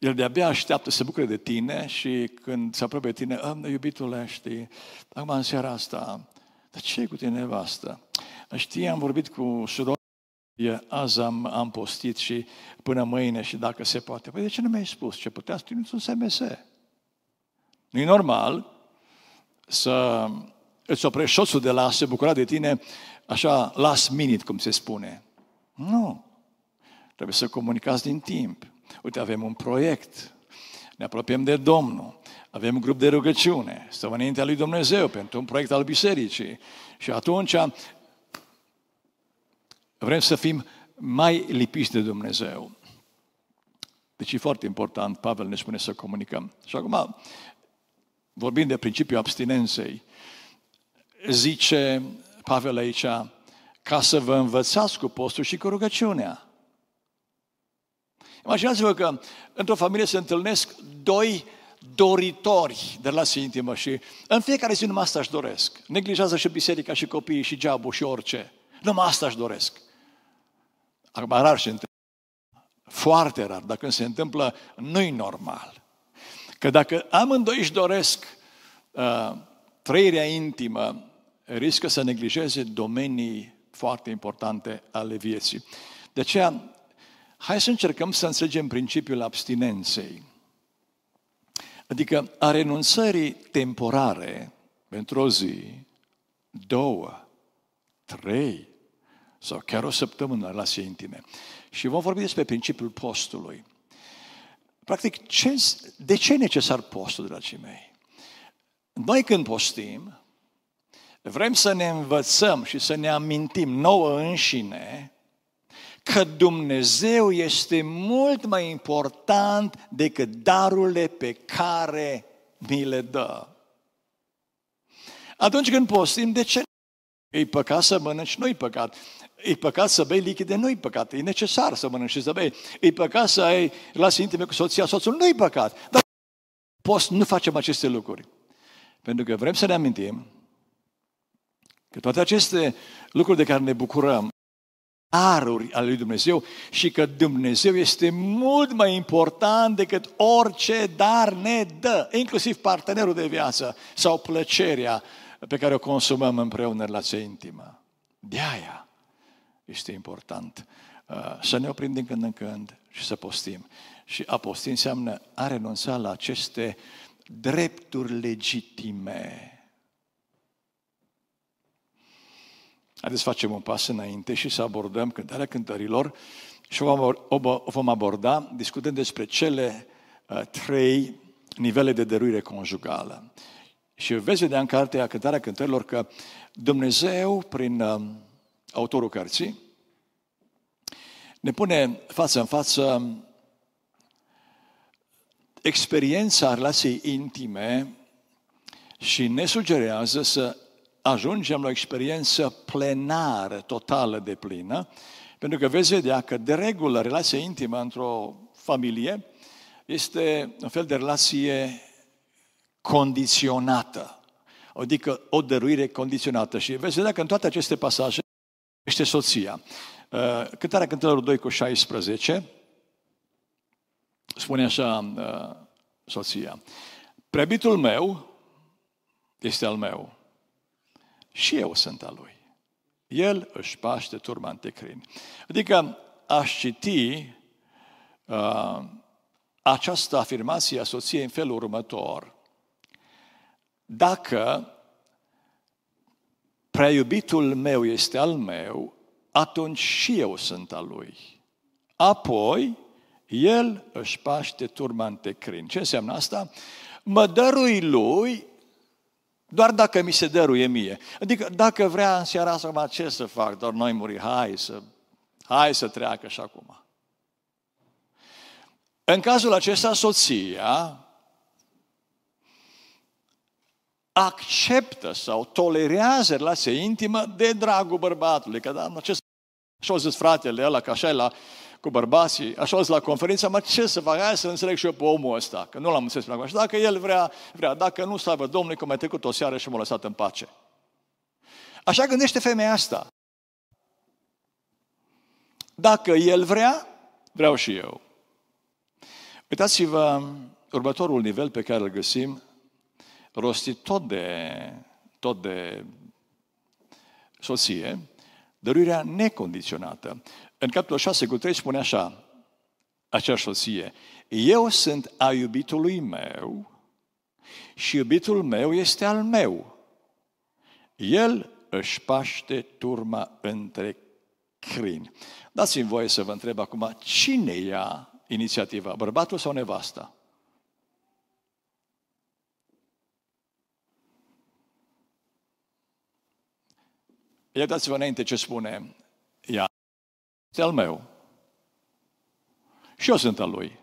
el de-abia așteaptă să se bucure de tine și când se apropie de tine, iubitule, știi, acum în seara asta, dar ce cu tine nevastă? Știi, am vorbit cu suror, azi am, am postit și până mâine și dacă se poate. Păi de ce nu mi-ai spus? Ce putea să un SMS? Nu e normal să îți oprești soțul de la a se bucura de tine așa last minute, cum se spune. Nu. Trebuie să comunicați din timp. Uite, avem un proiect, ne apropiem de Domnul, avem un grup de rugăciune, stăm înaintea lui Dumnezeu pentru un proiect al bisericii. Și atunci vrem să fim mai lipiți de Dumnezeu. Deci e foarte important, Pavel ne spune să comunicăm. Și acum, vorbind de principiul abstinenței, zice Pavel aici, ca să vă învățați cu postul și cu rugăciunea. Imaginați-vă că într-o familie se întâlnesc doi doritori de relație intimă și în fiecare zi numai asta își doresc. Neglijează și biserica și copiii și geabul și orice. Numai asta își doresc. Acum rar se întâmplă. Foarte rar. Dacă se întâmplă, nu-i normal. Că dacă amândoi își doresc uh, trăirea intimă, riscă să neglijeze domenii foarte importante ale vieții. De aceea, Hai să încercăm să înțelegem principiul abstinenței. Adică a renunțării temporare pentru o zi, două, trei sau chiar o săptămână relație intime. Și vom vorbi despre principiul postului. Practic, ce, de ce e necesar postul, dragii mei? Noi când postim, vrem să ne învățăm și să ne amintim nouă înșine că Dumnezeu este mult mai important decât darurile pe care mi le dă. Atunci când postim, de ce? E păcat să mănânci, nu-i păcat. E păcat să bei lichide, nu-i păcat. E necesar să mănânci și să bei. E păcat să ai relații intime cu soția, soțul, nu-i păcat. Dar post nu facem aceste lucruri. Pentru că vrem să ne amintim că toate aceste lucruri de care ne bucurăm daruri ale lui Dumnezeu și că Dumnezeu este mult mai important decât orice dar ne dă, inclusiv partenerul de viață sau plăcerea pe care o consumăm împreună în relație intimă. De aia este important uh, să ne oprim din când în când și să postim. Și a posti înseamnă a renunța la aceste drepturi legitime Haideți să facem un pas înainte și să abordăm cântarea cântărilor și o vom aborda discutând despre cele uh, trei nivele de dăruire conjugală. Și veți vedea în cartea Cântarea Cântărilor că Dumnezeu, prin uh, autorul cărții, ne pune față în față experiența relației intime și ne sugerează să ajungem la o experiență plenară, totală de plină, pentru că veți vedea că, de regulă, relația intimă într-o familie este un fel de relație condiționată, adică o dăruire condiționată. Și veți vedea că în toate aceste pasaje este soția. Uh, cântarea cântărilor 2 cu 16 spune așa uh, soția. Prebitul meu este al meu și eu sunt al lui. El își paște turma în Adică aș citi uh, această afirmație a soției în felul următor. Dacă prea iubitul meu este al meu, atunci și eu sunt al lui. Apoi, el își paște turma în tecrin. Ce înseamnă asta? Mă dărui lui doar dacă mi se dăruie mie. Adică dacă vrea în seara asta, ce să fac? Doar noi muri, hai să, hai să treacă și acum. În cazul acesta, soția acceptă sau tolerează relația intimă de dragul bărbatului. Că, da, ce așa zis fratele ăla, că așa e la, cu bărbații, așa zis la conferință, mă, ce să fac, hai să înțeleg și eu pe omul ăsta, că nu l-am înțeles până acum. Și dacă el vrea, vrea, dacă nu, slavă Domnului, că mai trecut o seară și m-a lăsat în pace. Așa gândește femeia asta. Dacă el vrea, vreau și eu. Uitați-vă următorul nivel pe care îl găsim, rostit tot de, tot de soție, dăruirea necondiționată. În capitolul 6 cu 3 spune așa, acea soție, eu sunt a iubitului meu și iubitul meu este al meu. El își paște turma între crini. Dați-mi voie să vă întreb acum, cine ia inițiativa, bărbatul sau nevasta? Iertați-vă înainte ce spune ea. Este al meu. Și eu sunt al lui.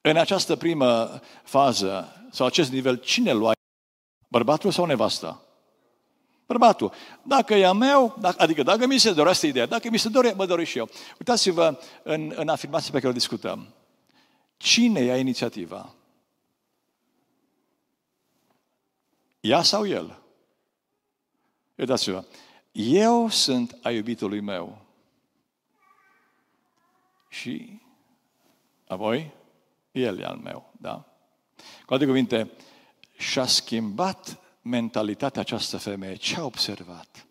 În această primă fază, sau acest nivel, cine lua? Bărbatul sau nevasta? Bărbatul. Dacă e a meu, dacă, adică dacă mi se dorește ideea, dacă mi se dorește, mă doresc și eu. Uitați-vă în, în afirmația pe care o discutăm. Cine ia inițiativa? Ea sau el? Uitați-vă. Eu sunt a iubitului meu. Și apoi el e al meu, da? Cu alte cuvinte, și-a schimbat mentalitatea această femeie. Ce a observat?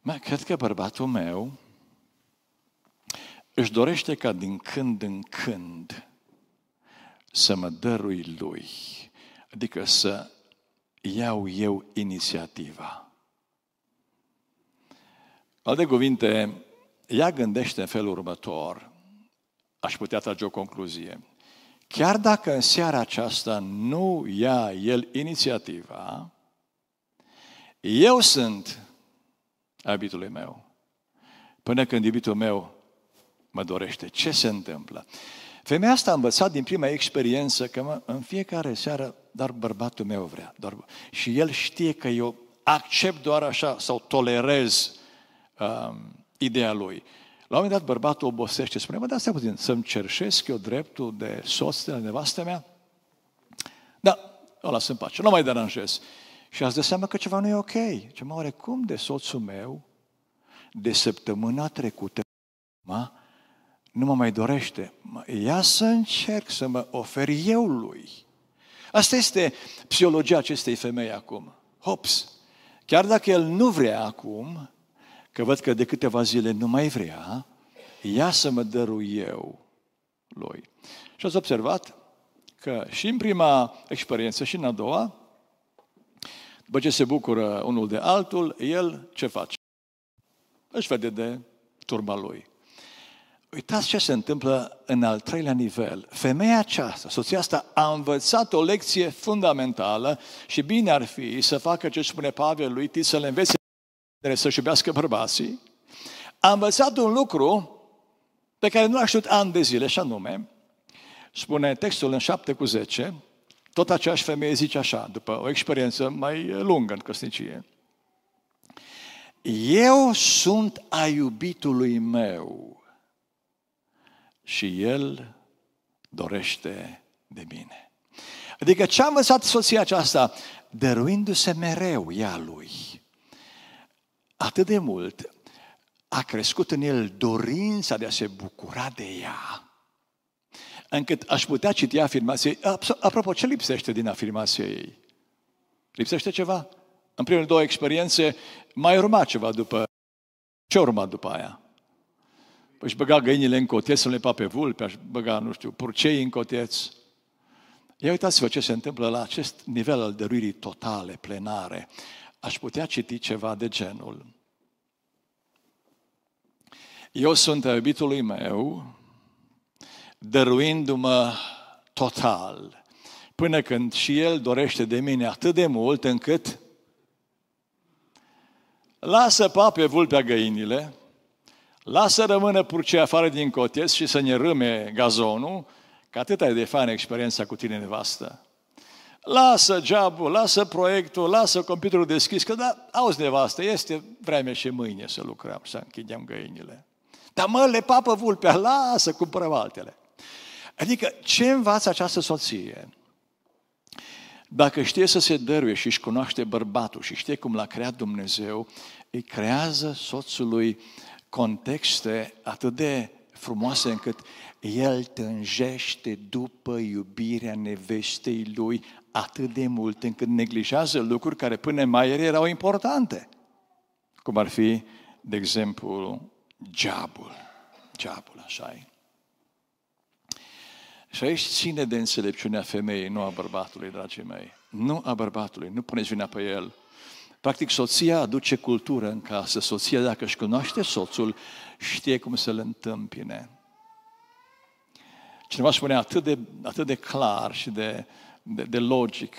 Mă, cred că bărbatul meu își dorește ca din când în când să mă dărui lui. Adică să iau eu inițiativa. Alte cuvinte, ea gândește în felul următor, aș putea trage o concluzie. Chiar dacă în seara aceasta nu ia el inițiativa, eu sunt abitului meu. Până când iubitul meu mă dorește. Ce se întâmplă? Femeia asta a învățat din prima experiență că mă, în fiecare seară doar bărbatul meu vrea. Doar... Și el știe că eu accept doar așa sau tolerez um, ideea lui. La un moment dat bărbatul obosește, spune, mă, da, stai puțin, să-mi cerșesc eu dreptul de soț de la nevastă mea? Da, o las în pace, nu mai deranjez. Și ați de seama că ceva nu e ok. Ce mă, cum de soțul meu de săptămâna trecută ma, nu mă mai dorește. Ia să încerc să mă ofer eu lui. Asta este psihologia acestei femei acum. Hops! Chiar dacă el nu vrea acum, că văd că de câteva zile nu mai vrea, ia să mă dărui eu lui. Și ați observat că și în prima experiență și în a doua, după ce se bucură unul de altul, el ce face? Își vede de turma lui. Uitați ce se întâmplă în al treilea nivel. Femeia aceasta, soția asta, a învățat o lecție fundamentală și bine ar fi să facă ce spune Pavel lui Tit, să le învețe să-și iubească bărbații. A învățat un lucru pe care nu l-a știut ani de zile, și anume, spune textul în 7 cu 10, tot aceeași femeie zice așa, după o experiență mai lungă în căsnicie. Eu sunt a iubitului meu și el dorește de mine. Adică ce a învățat soția aceasta? Dăruindu-se mereu ea lui. Atât de mult a crescut în el dorința de a se bucura de ea încât aș putea citi afirmația ei. Apropo, ce lipsește din afirmația ei? Lipsește ceva? În primele două experiențe mai urma ceva după... Ce urma după aia? Păi își băga găinile în coteț, să le pa pe vulpe, aș băga, nu știu, purcei în coteț. Ia uitați-vă ce se întâmplă la acest nivel al dăruirii totale, plenare. Aș putea citi ceva de genul. Eu sunt iubitului meu, dăruindu-mă total, până când și El dorește de mine atât de mult încât lasă pape vulpea găinile, Lasă rămână purcea afară din cotez și să ne râme gazonul, că atât ai de fain experiența cu tine nevastă. Lasă jobul, lasă proiectul, lasă computerul deschis, că da, auzi nevastă, este vreme și mâine să lucrăm, să închidem găinile. Dar mă, le papă vulpea, lasă, cumpărăm altele. Adică, ce învață această soție? Dacă știe să se dăruie și își cunoaște bărbatul și știe cum l-a creat Dumnezeu, îi creează soțului contexte atât de frumoase încât el tânjește după iubirea nevestei lui atât de mult încât neglijează lucruri care până mai ieri erau importante. Cum ar fi, de exemplu, geabul. Geabul, așa e. Și aici ține de înțelepciunea femeii, nu a bărbatului, dragii mei. Nu a bărbatului, nu puneți vina pe el. Practic, soția aduce cultură în casă. Soția, dacă își cunoaște soțul, știe cum să-l întâmpine. Cineva spunea atât de, atât de clar și de, de, de logic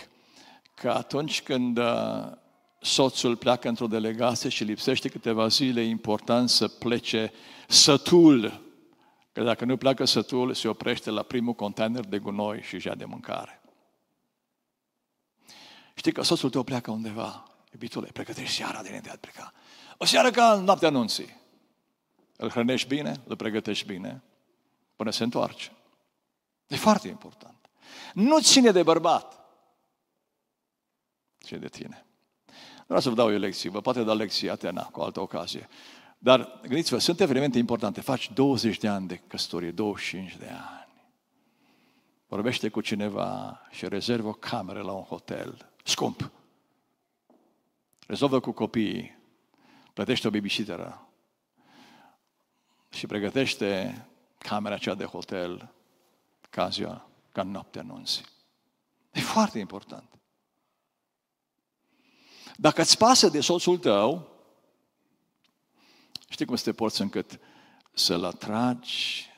că atunci când uh, soțul pleacă într-o delegație și lipsește câteva zile, e important să plece sătul. Că dacă nu pleacă sătul, se oprește la primul container de gunoi și își ia de mâncare. Știi că soțul tău pleacă undeva, iubitule, pregătești seara de de a pleca. O seară ca în noaptea anunții. Îl hrănești bine, îl pregătești bine, până se întoarce. E foarte important. Nu ține de bărbat, ce de tine. Vreau să vă dau o lecție, vă poate da lecție Atena cu altă ocazie. Dar gândiți-vă, sunt evenimente importante. Faci 20 de ani de căsătorie, 25 de ani. Vorbește cu cineva și rezervă o cameră la un hotel. Scump. Rezolvă cu copiii. Plătește o babysitteră. Și pregătește camera aceea de hotel ca ziua, ca noaptea anunții. E foarte important. Dacă îți pasă de soțul tău, știi cum să te porți încât să-l atragi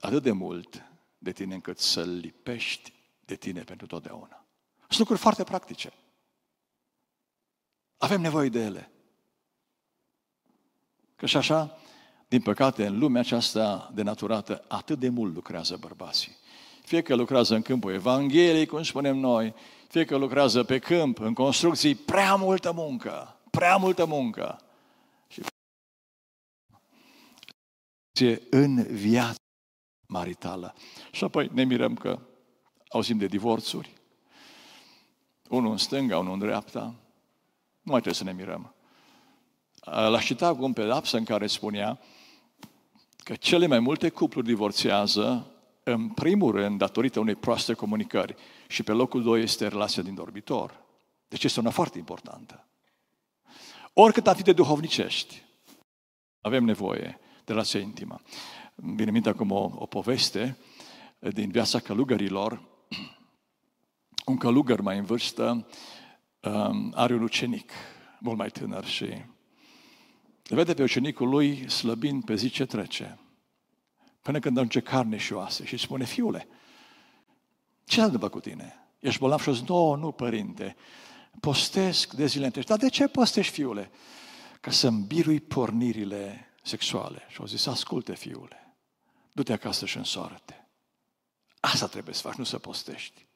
atât de mult de tine încât să-l lipești de tine pentru totdeauna. Sunt lucruri foarte practice. Avem nevoie de ele. Că și așa, din păcate, în lumea aceasta denaturată, atât de mult lucrează bărbații. Fie că lucrează în câmpul Evangheliei, cum spunem noi, fie că lucrează pe câmp, în construcții, prea multă muncă, prea multă muncă. Și în viața maritală. Și apoi ne mirăm că auzim de divorțuri. Unul în stânga, unul în dreapta. Nu mai trebuie să ne mirăm. L-aș cita cu un pedapsă în care spunea că cele mai multe cupluri divorțează în primul rând, datorită unei proaste comunicări. Și pe locul doi este relația din dormitor. Deci este una foarte importantă. Oricât am fi de duhovnicești, avem nevoie de relația intimă. Vine minte acum o, o poveste din viața călugărilor. Un călugăr mai în vârstă um, are un ucenic mult mai tânăr și le vede pe ucenicul lui slăbind pe zi ce trece. Până când ajunge carne și oase și spune, fiule, ce s-a întâmplat cu tine? Ești bolnav și zic, nu, nu, părinte, postesc de zile întregi. Dar de ce postești, fiule? Ca să-mi birui pornirile sexuale. Și au zis, asculte, fiule, du-te acasă și însoară-te. Asta trebuie să faci, nu să postești.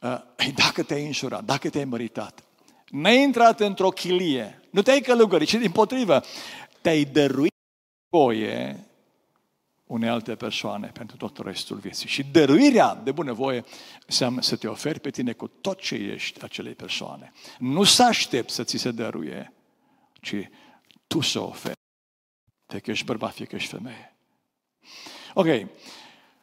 Uh, dacă te-ai înșurat, dacă te-ai măritat, n-ai intrat într-o chilie, nu te-ai călugărit, ci din potrivă, te-ai dăruit voie unei alte persoane pentru tot restul vieții. Și dăruirea de bunăvoie înseamnă să te oferi pe tine cu tot ce ești acelei persoane. Nu să aștepți să ți se dăruie, ci tu să oferi. Fie că ești bărbat, fie că ești femeie. Ok.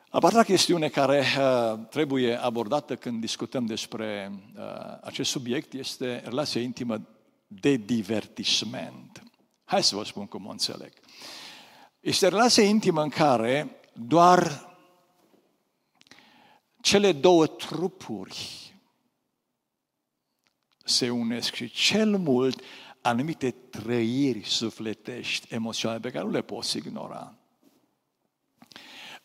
A patra chestiune care uh, trebuie abordată când discutăm despre uh, acest subiect este relația intimă de divertisment. Hai să vă spun cum o înțeleg. Este relația intimă în care doar cele două trupuri se unesc și cel mult anumite trăiri sufletești, emoționale, pe care nu le poți ignora.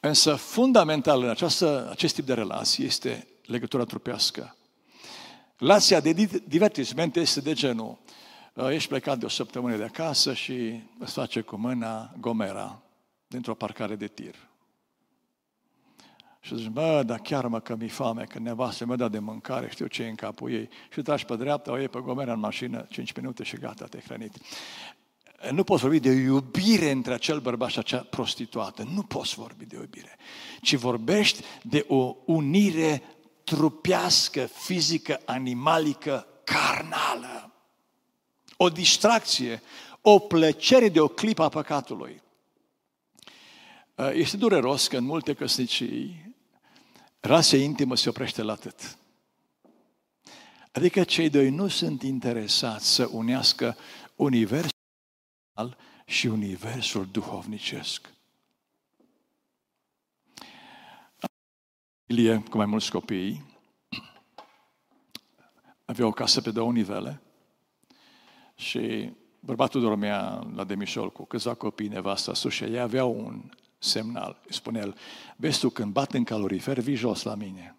Însă, fundamental în această, acest tip de relație este legătura trupească. Relația de divertisment este de genul Uh, ești plecat de o săptămână de acasă și îți face cu mâna Gomera dintr-o parcare de tir. Și zici, bă, dar chiar mă că mi foame, că nevastă mă dă de mâncare, știu ce e în capul ei. Și tragi pe dreapta, o iei pe Gomera în mașină, 5 minute și gata, te-ai hrănit. Nu poți vorbi de o iubire între acel bărbat și acea prostituată. Nu poți vorbi de o iubire. Ci vorbești de o unire trupească, fizică, animalică, carnală. O distracție, o plăcere de o clipă a păcatului. Este dureros că în multe căsnicii rasa intimă se oprește la atât. Adică cei doi nu sunt interesați să unească universul și universul duhovnicesc. Ilie, cu mai mulți copii, avea o casă pe două nivele și bărbatul dormea la demișol cu câțiva copii, nevasta sus și ea avea un semnal. Îi spune el, vezi tu, când bat în calorifer, vii jos la mine.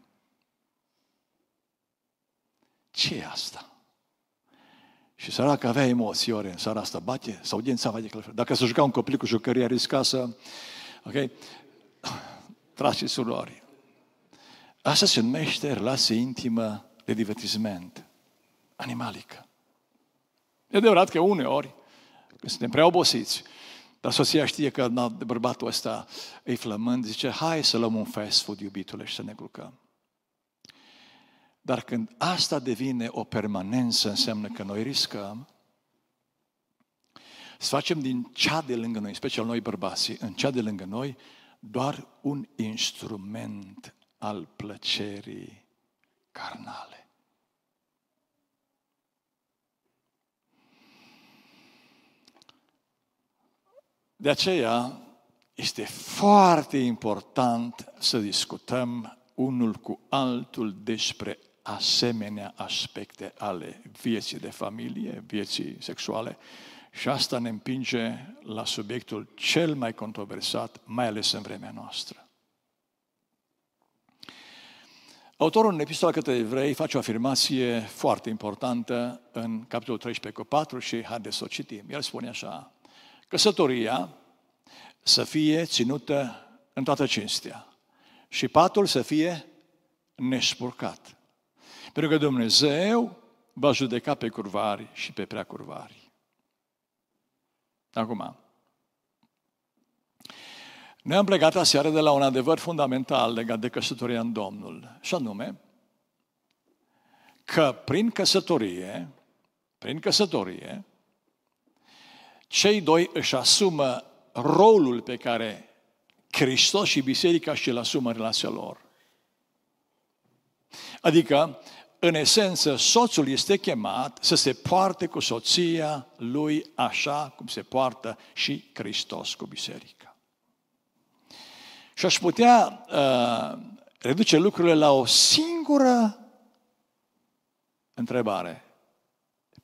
ce e asta? Și săraca avea emoții ori în seara asta, bate, sau din țava de calorifer. Dacă se juca un copil cu jucării, risca să, ok, tragi surori. Asta se numește relație intimă de divertisment, animalică. E adevărat că uneori, când suntem prea obosiți, dar soția știe că na, bărbatul ăsta e flămând, zice, hai să luăm un fast food, iubitule, și să ne culcăm. Dar când asta devine o permanență, înseamnă că noi riscăm să facem din cea de lângă noi, special noi bărbații, în cea de lângă noi, doar un instrument al plăcerii carnale. De aceea este foarte important să discutăm unul cu altul despre asemenea aspecte ale vieții de familie, vieții sexuale și asta ne împinge la subiectul cel mai controversat, mai ales în vremea noastră. Autorul în epistola către evrei face o afirmație foarte importantă în capitolul 13 cu 4 și haideți să o citim. El spune așa, căsătoria să fie ținută în toată cinstea și patul să fie nespurcat. Pentru că Dumnezeu va judeca pe curvari și pe prea curvari. Acum, noi am plecat aseară de la un adevăr fundamental legat de căsătoria în Domnul, și anume că prin căsătorie, prin căsătorie, cei doi își asumă rolul pe care Hristos și Biserica și-l asumă în relația lor. Adică, în esență, soțul este chemat să se poarte cu soția lui așa cum se poartă și Hristos cu biserica. Și aș putea uh, reduce lucrurile la o singură întrebare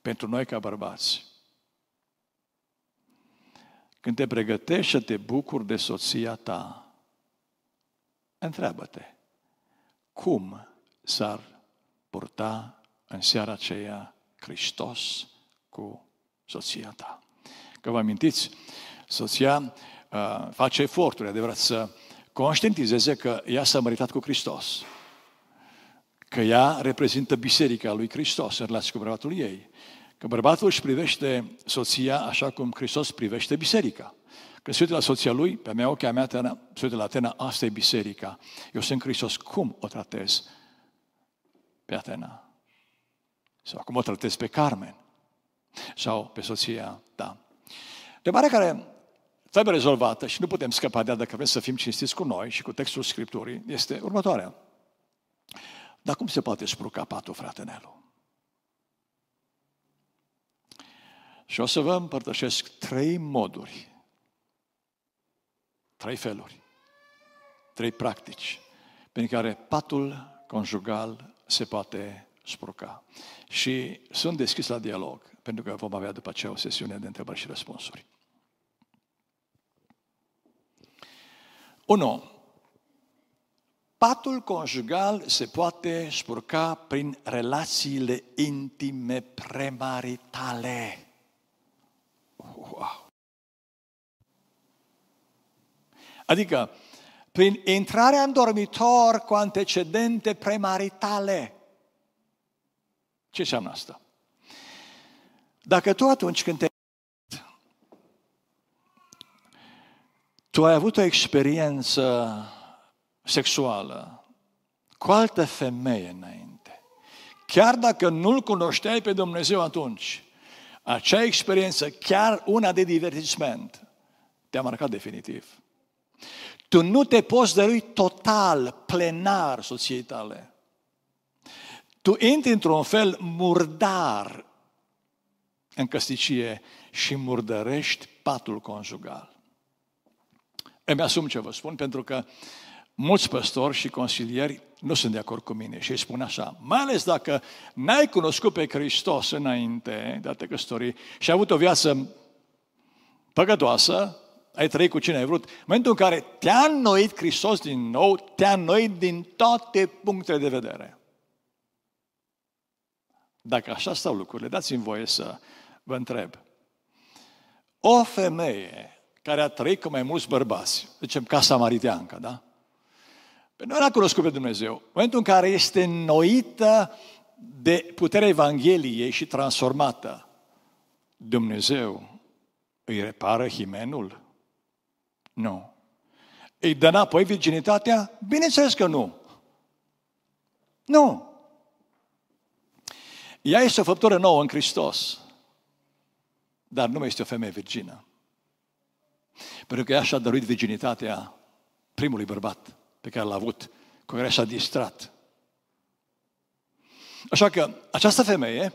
pentru noi ca bărbați. Când te pregătești să te bucuri de soția ta, întreabă-te, cum s-ar purta în seara aceea Hristos cu soția ta? Că vă amintiți, soția uh, face eforturi, adevărat, să conștientizeze că ea s-a măritat cu Hristos. Că ea reprezintă biserica lui Hristos în relație cu bărbatul ei. Că bărbatul își privește soția așa cum Hristos privește biserica. Când se uită la soția lui, pe mea ochea mea, Atena, se uită la Atena, asta e biserica. Eu sunt Hristos, cum o tratez pe Atena? Sau cum o tratez pe Carmen? Sau pe soția ta? Întrebarea care trebuie rezolvată și nu putem scăpa de ea dacă vrem să fim cinstiți cu noi și cu textul Scripturii, este următoarea. Dar cum se poate spruca patul, frate Nelu? Și o să vă împărtășesc trei moduri, trei feluri, trei practici prin care patul conjugal se poate spruca. Și sunt deschis la dialog, pentru că vom avea după aceea o sesiune de întrebări și răspunsuri. 1. patul conjugal se poate spurca prin relațiile intime premaritale. Wow! Adică, prin intrarea în dormitor cu antecedente premaritale. Ce înseamnă asta? Dacă tu atunci când te tu ai avut o experiență sexuală cu altă femeie înainte, chiar dacă nu-L cunoșteai pe Dumnezeu atunci, acea experiență, chiar una de divertisment, te-a marcat definitiv. Tu nu te poți dărui total, plenar soției tale. Tu intri într-un fel murdar în căsticie și murdărești patul conjugal. Îmi asum ce vă spun, pentru că mulți păstori și consilieri nu sunt de acord cu mine și îi spun așa, mai ales dacă n-ai cunoscut pe Hristos înainte de a te căsători și ai avut o viață păcătoasă, ai trăit cu cine ai vrut, în momentul în care te-a înnoit Hristos din nou, te-a înnoit din toate punctele de vedere. Dacă așa stau lucrurile, dați-mi voie să vă întreb. O femeie care a trăit cu mai mulți bărbați, zicem ca samariteancă, da? Pe noi n-a cunoscut pe Dumnezeu. În momentul în care este înnoită de puterea Evangheliei și transformată, Dumnezeu îi repară himenul? Nu. Îi dă înapoi virginitatea? Bineînțeles că nu. Nu. Ea este o făptură nouă în Hristos, dar nu mai este o femeie virgină. Pentru că ea și-a dăruit virginitatea primului bărbat pe care l-a avut, cu care și-a distrat. Așa că această femeie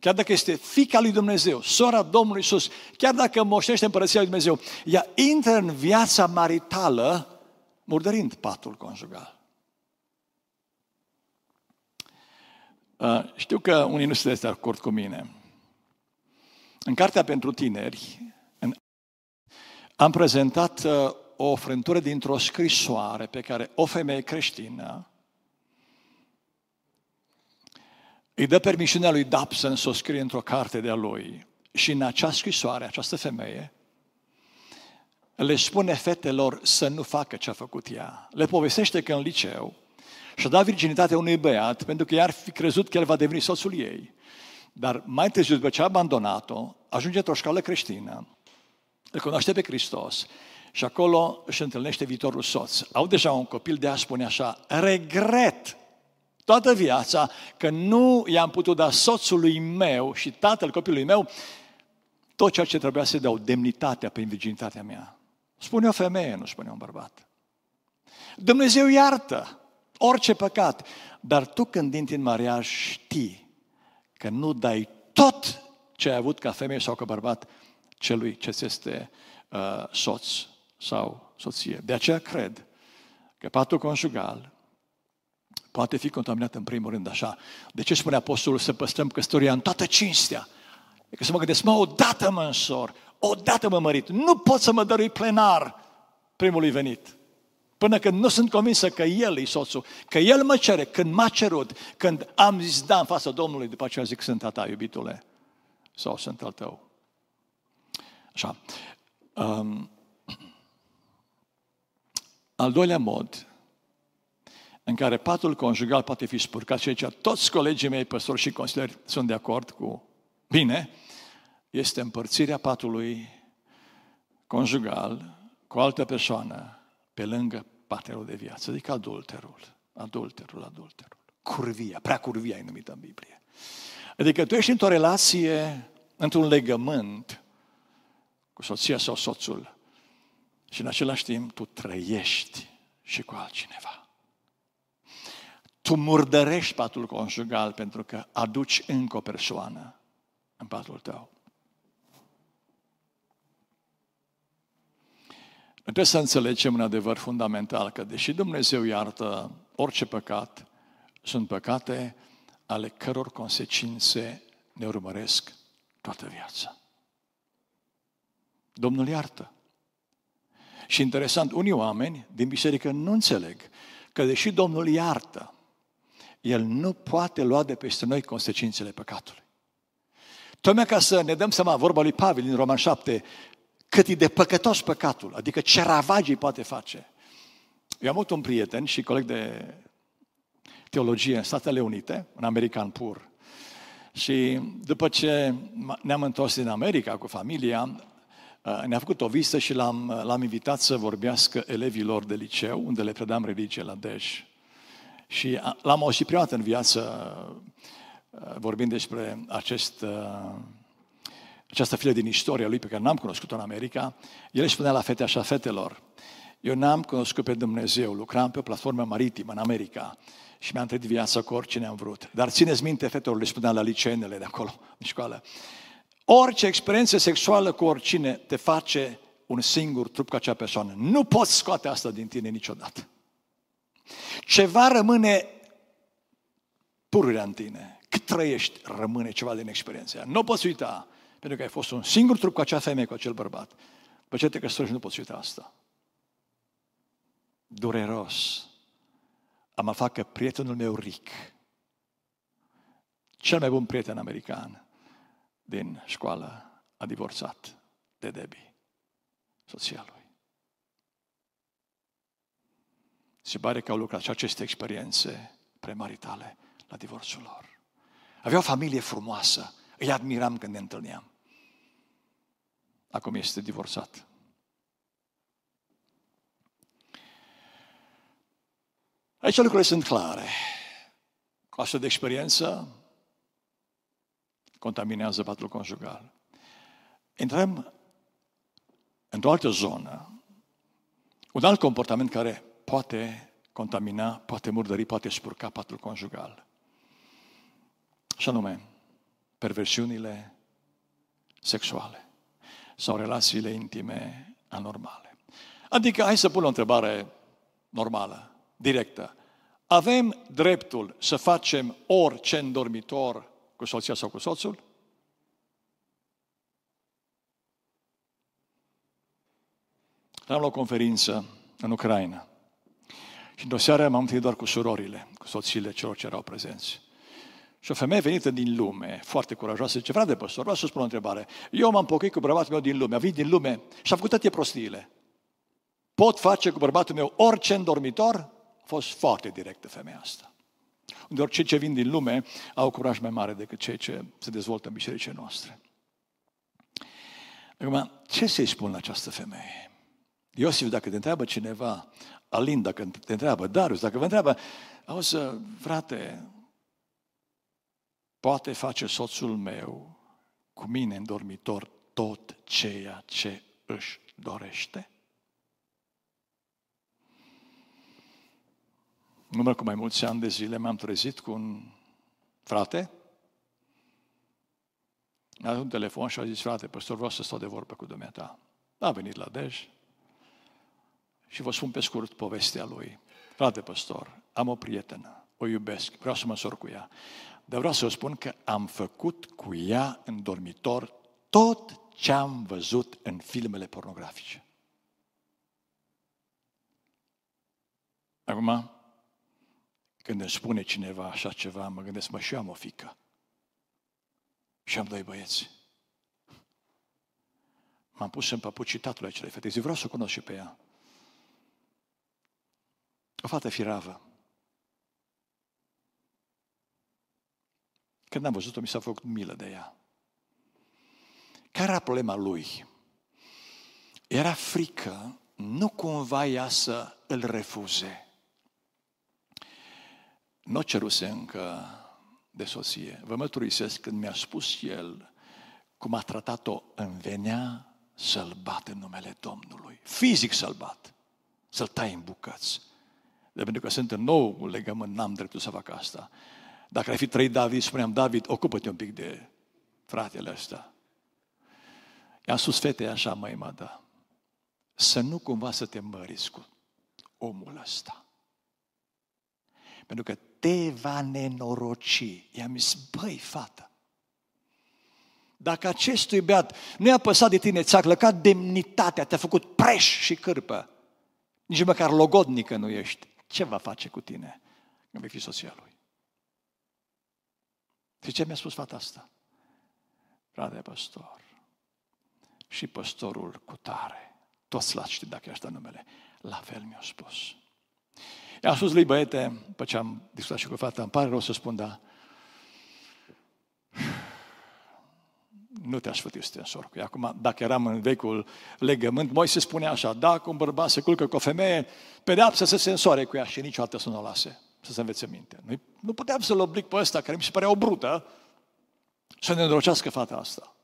chiar dacă este fica lui Dumnezeu, sora Domnului Iisus, chiar dacă moștește împărăția lui Dumnezeu, ea intră în viața maritală murdărind patul conjugal. Uh, știu că unii nu sunteți de acord cu mine. În Cartea pentru Tineri în... am prezentat uh, o frântură dintr-o scrisoare pe care o femeie creștină îi dă permisiunea lui Dobson să o scrie într-o carte de-a lui. Și în acea scrisoare, această femeie, le spune fetelor să nu facă ce a făcut ea. Le povestește că în liceu și-a dat virginitatea unui băiat pentru că i-ar fi crezut că el va deveni soțul ei. Dar mai târziu, după ce a abandonat-o, ajunge într-o școală creștină, îl cunoaște pe Hristos și acolo își întâlnește viitorul soț. Au deja un copil de a spune așa, regret toată viața că nu i-am putut da soțului meu și tatăl copilului meu tot ceea ce trebuia să dau, demnitatea prin virginitatea mea. Spune o femeie, nu spune un bărbat. Dumnezeu iartă orice păcat, dar tu când intri în mariaj știi că nu dai tot ce ai avut ca femeie sau ca bărbat celui ce ți este uh, soț sau soție. De aceea cred că patul conjugal poate fi contaminat în primul rând așa. De ce spune Apostolul să păstrăm căsătoria în toată cinstea? Că să mă gândesc, mă, odată mă însor, odată mă mărit. Nu pot să mă dărui plenar primului venit. Până când nu sunt convinsă că El e soțul, că El mă cere, când m-a cerut, când am zis da în fața Domnului, după aceea zic, sunt a ta, iubitule, sau sunt al tău. Așa. Um, al doilea mod în care patul conjugal poate fi spurcat și aici toți colegii mei, păstori și consilieri, sunt de acord cu bine, este împărțirea patului conjugal cu o altă persoană pe lângă partenerul de viață, adică adulterul, adulterul, adulterul. Curvia, prea curvia e numită în Biblie. Adică tu ești într-o relație, într-un legământ cu soția sau soțul și în același timp tu trăiești și cu altcineva tu murdărești patul conjugal pentru că aduci încă o persoană în patul tău. Trebuie să înțelegem un adevăr fundamental că deși Dumnezeu iartă orice păcat, sunt păcate ale căror consecințe ne urmăresc toată viața. Domnul iartă. Și interesant, unii oameni din biserică nu înțeleg că deși Domnul iartă, El nu poate lua de peste noi consecințele păcatului. Tocmai ca să ne dăm seama, vorba lui Pavel din Roman 7, cât e de păcătos păcatul, adică ce ravagii poate face. Eu am avut un prieten și coleg de teologie în Statele Unite, un american pur. Și după ce ne-am întors din America cu familia, uh, ne-a făcut o vizită și l-am, l-am invitat să vorbească elevilor de liceu, unde le predam religie la Dej. Și l-am auzit prima dată în viață uh, vorbind despre acest, uh, această file din istoria lui pe care n-am cunoscut-o în America. El își spunea la fete așa, fetelor, eu n-am cunoscut pe Dumnezeu, lucram pe o platformă maritimă în America și mi-am trăit viața cu oricine am vrut. Dar țineți minte, fetelor, le spuneam la liceenele de acolo, în școală, orice experiență sexuală cu oricine te face un singur trup ca acea persoană. Nu poți scoate asta din tine niciodată. Ceva rămâne pururea în tine. Cât trăiești, rămâne ceva din experiența Nu poți uita, pentru că ai fost un singur trup cu acea femeie, cu acel bărbat. Pe ce te căsătorești, nu poți uita asta. Dureros am aflat că prietenul meu Rick, cel mai bun prieten american din școală, a divorțat de Debbie, soția lui. Se pare că au lucrat și aceste experiențe premaritale la divorțul lor. Avea o familie frumoasă, îi admiram când ne întâlneam. Acum este divorțat. Aici lucrurile sunt clare. Astfel de experiență contaminează patrul conjugal. Intrăm într-o altă zonă. Un alt comportament care poate contamina, poate murdări, poate spurca patrul conjugal. Și anume, perversiunile sexuale sau relațiile intime anormale. Adică, hai să pun o întrebare normală directă. Avem dreptul să facem orice în dormitor cu soția sau cu soțul? Am la o conferință în Ucraina. Și într-o seară m-am întâlnit doar cu surorile, cu soțiile celor ce erau prezenți. Și o femeie venită din lume, foarte curajoasă, zice, frate păstor, vreau să spun o întrebare. Eu m-am pocăit cu bărbatul meu din lume, a venit din lume și a făcut toate prostiile. Pot face cu bărbatul meu orice în dormitor? A fost foarte directă femeia asta. Unde cei ce vin din lume au curaj mai mare decât cei ce se dezvoltă în bisericile noastre. Acum, ce să-i spun la această femeie? Iosif, dacă te întreabă cineva, Alin, dacă te întreabă, Darius, dacă vă întreabă, auzi, frate, poate face soțul meu cu mine în dormitor tot ceea ce își dorește? În urmă cu mai mulți ani de zile m-am trezit cu un frate, a dat un telefon și a zis, frate, păstor, vreau să stau de vorbă cu dumneata. A venit la Dej și vă spun pe scurt povestea lui. Frate, păstor, am o prietenă, o iubesc, vreau să mă sor cu ea. Dar vreau să vă spun că am făcut cu ea în dormitor tot ce am văzut în filmele pornografice. Acum, când îmi spune cineva așa ceva, mă gândesc, mă, și eu am o fică. Și am doi băieți. M-am pus în păpucii tatălui acelei fete. Zic, vreau să o cunosc și pe ea. O fată firavă. Când am văzut-o, mi s-a făcut milă de ea. Care era problema lui? Era frică, nu cumva ea să îl refuze. Nu ceruse încă de soție. Vă mărturisesc când mi-a spus el cum a tratat-o, îmi venea să-l bat în numele Domnului. Fizic să-l bat. Să-l tai în bucăți. De pentru că sunt în nou legământ, n-am dreptul să fac asta. Dacă ar fi trăit David, spuneam, David, ocupă-te un pic de fratele ăsta. I-am spus fetei așa, măi, mă, da. Să nu cumva să te măriți cu omul ăsta. Pentru că te va nenoroci. I-am zis, băi, fată, dacă acestui beat nu i-a păsat de tine, ți-a clăcat demnitatea, te-a făcut preș și cârpă, nici măcar logodnică nu ești, Ce va face cu tine când vei fi soția lui? Și ce mi-a spus fata asta? Frate păstor, și păstorul cu tare, toți l-ați știut dacă asta numele, la fel mi-a spus. I-am spus lui băiete, după ce am discutat și cu fata, îmi pare rău să spun, da, nu te-aș făti stensor cu Acum, dacă eram în vechiul legământ, Moise spunea așa, dacă un bărbat se culcă cu o femeie, pedeapsa să se însoare cu ea și niciodată să nu o lase, să se învețe minte. Nu, nu puteam să-l oblig pe ăsta, care mi se părea o brută, să ne îndrocească fata asta.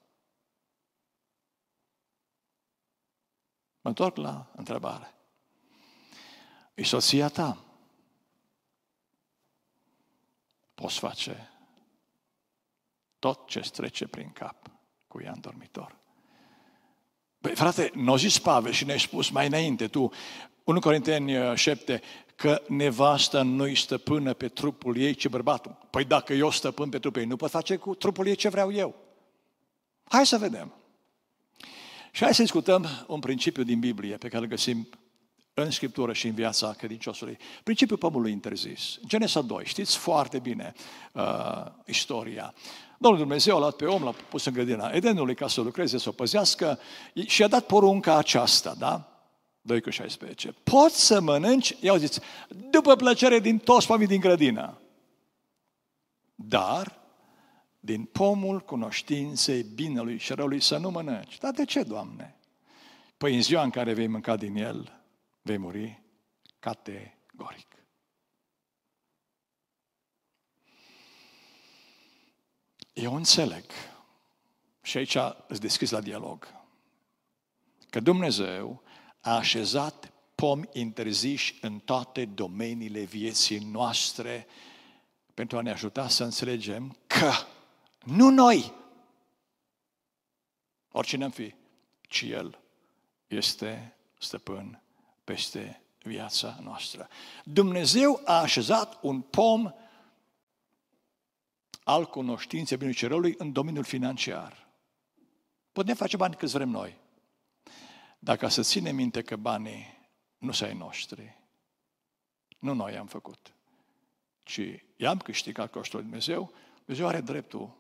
Mă întorc la întrebare. E soția ta. Poți face tot ce trece prin cap cu ea în dormitor. Păi, frate, nu zis Pavel și ne-ai spus mai înainte, tu, 1 Corinteni 7, uh, că nevasta nu-i stăpână pe trupul ei, ce bărbatul. Păi dacă eu stăpân pe trupul ei, nu pot face cu trupul ei ce vreau eu. Hai să vedem. Și hai să discutăm un principiu din Biblie pe care îl găsim în Scriptură și în viața credinciosului. Principiul pomului interzis. Genesa 2, știți foarte bine uh, istoria. Domnul Dumnezeu a luat pe om, l-a pus în grădina Edenului ca să lucreze, să o păzească și a dat porunca aceasta, da? 2 cu 16. Poți să mănânci, iau zis, după plăcere din toți pomii din grădină. Dar din pomul cunoștinței binelui și răului să nu mănânci. Dar de ce, Doamne? Păi în ziua în care vei mânca din el, vei muri categoric. Eu înțeleg, și aici îți deschis la dialog, că Dumnezeu a așezat pomi interziși în toate domeniile vieții noastre pentru a ne ajuta să înțelegem că nu noi, oricine am fi, ci El este stăpân peste viața noastră. Dumnezeu a așezat un pom al cunoștinței binului cerului în domeniul financiar. Putem face bani câți vrem noi. Dacă să ținem minte că banii nu sunt ai noștri, nu noi am făcut, ci i-am câștigat cu ajutorul Dumnezeu, Dumnezeu are dreptul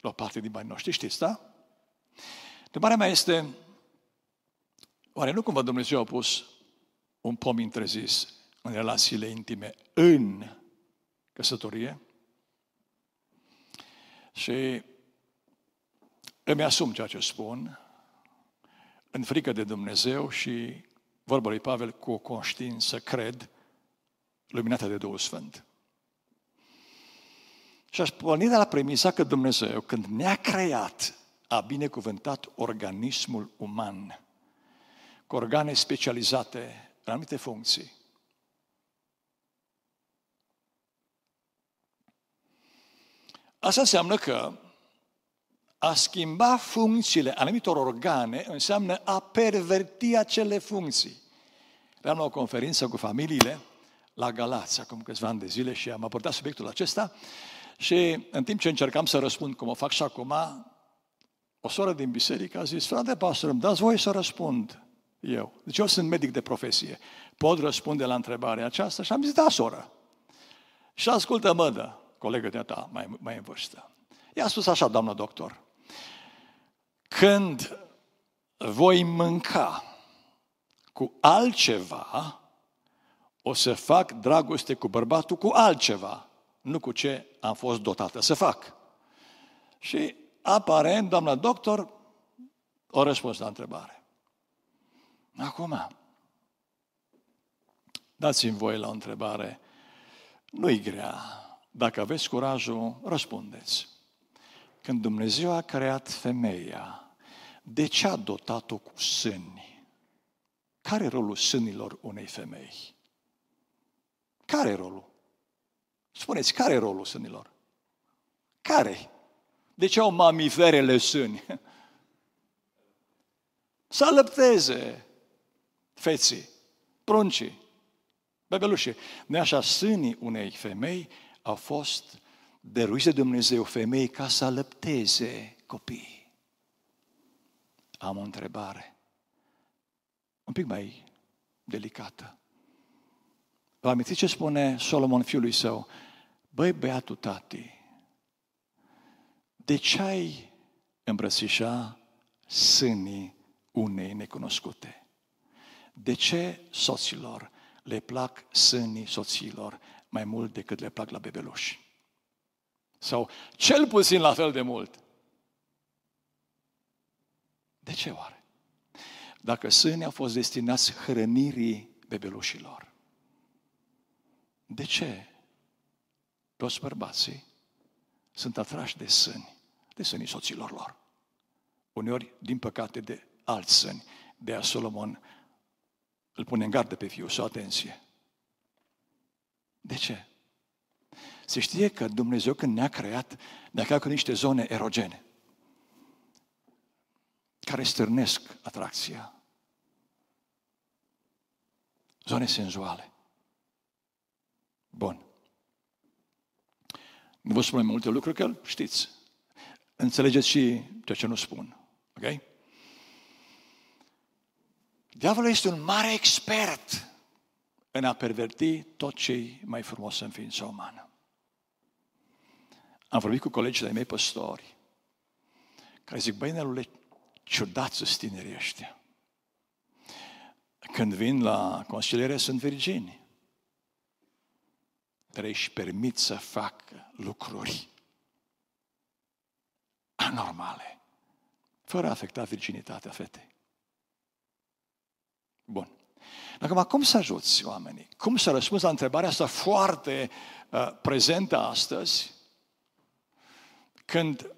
la o parte din banii noștri, știți, da? Întrebarea mea este, oare nu cumva Dumnezeu a pus un pom întrezis în relațiile intime în căsătorie? Și îmi asum ceea ce spun, în frică de Dumnezeu și, vorba lui Pavel, cu o conștiință, cred, luminată de Duhul Sfânt. Și aș porni de la premisa că Dumnezeu, când ne-a creat, a binecuvântat organismul uman cu organe specializate în anumite funcții. Asta înseamnă că a schimba funcțiile anumitor organe înseamnă a perverti acele funcții. Eram la o conferință cu familiile la Galați, acum câțiva ani de zile și am abordat subiectul acesta și în timp ce încercam să răspund, cum o fac și acum, o soră din biserică a zis, frate pastor, îmi dați voie să răspund eu. Deci eu sunt medic de profesie. Pot răspunde la întrebarea aceasta? Și am zis, da, soră. Și ascultă mădă, colegă de ta, mai, mai în vârstă. I-a spus așa, doamnă doctor, când voi mânca cu altceva, o să fac dragoste cu bărbatul cu altceva nu cu ce am fost dotată să fac. Și aparent, doamna doctor, o răspuns la întrebare. Acum, dați-mi voi la o întrebare, nu-i grea. Dacă aveți curajul, răspundeți. Când Dumnezeu a creat femeia, de ce a dotat-o cu sâni? Care e rolul sânilor unei femei? Care e rolul? Spuneți, care e rolul sânilor? Care? De ce au mamiferele sâni? Să alăpteze feții, pruncii, bebelușii. Nu așa, sânii unei femei au fost dăruiți de Dumnezeu femei ca să alăpteze copiii. Am o întrebare, un pic mai delicată. Vă amintiți ce spune Solomon fiului său? Băi, băiatul tati, de ce ai îmbrățișa sânii unei necunoscute? De ce soților le plac sânii soților mai mult decât le plac la bebeluși? Sau cel puțin la fel de mult. De ce oare? Dacă sânii au fost destinați hrănirii bebelușilor, de ce toți bărbații sunt atrași de sâni, de sânii soților lor? Uneori, din păcate, de alți sâni. De a Solomon îl pune în gardă pe fiul său, atenție. De ce? Se știe că Dumnezeu când ne-a creat, ne-a creat cu niște zone erogene care stârnesc atracția. Zone senzuale. Bun. Nu vă spun mai multe lucruri, că știți. Înțelegeți și ceea ce nu spun. Ok? Diavolul este un mare expert în a perverti tot ce e mai frumos în ființa umană. Am vorbit cu colegii de mei păstori, care zic, băi, Nelule, ciudați sunt tinerii ăștia. Când vin la consiliere sunt virgini. Dar își permit să facă lucruri anormale, fără a afecta virginitatea fetei. Bun. Acum, cum să ajuți oamenii? Cum să răspunzi la întrebarea asta foarte uh, prezentă astăzi, când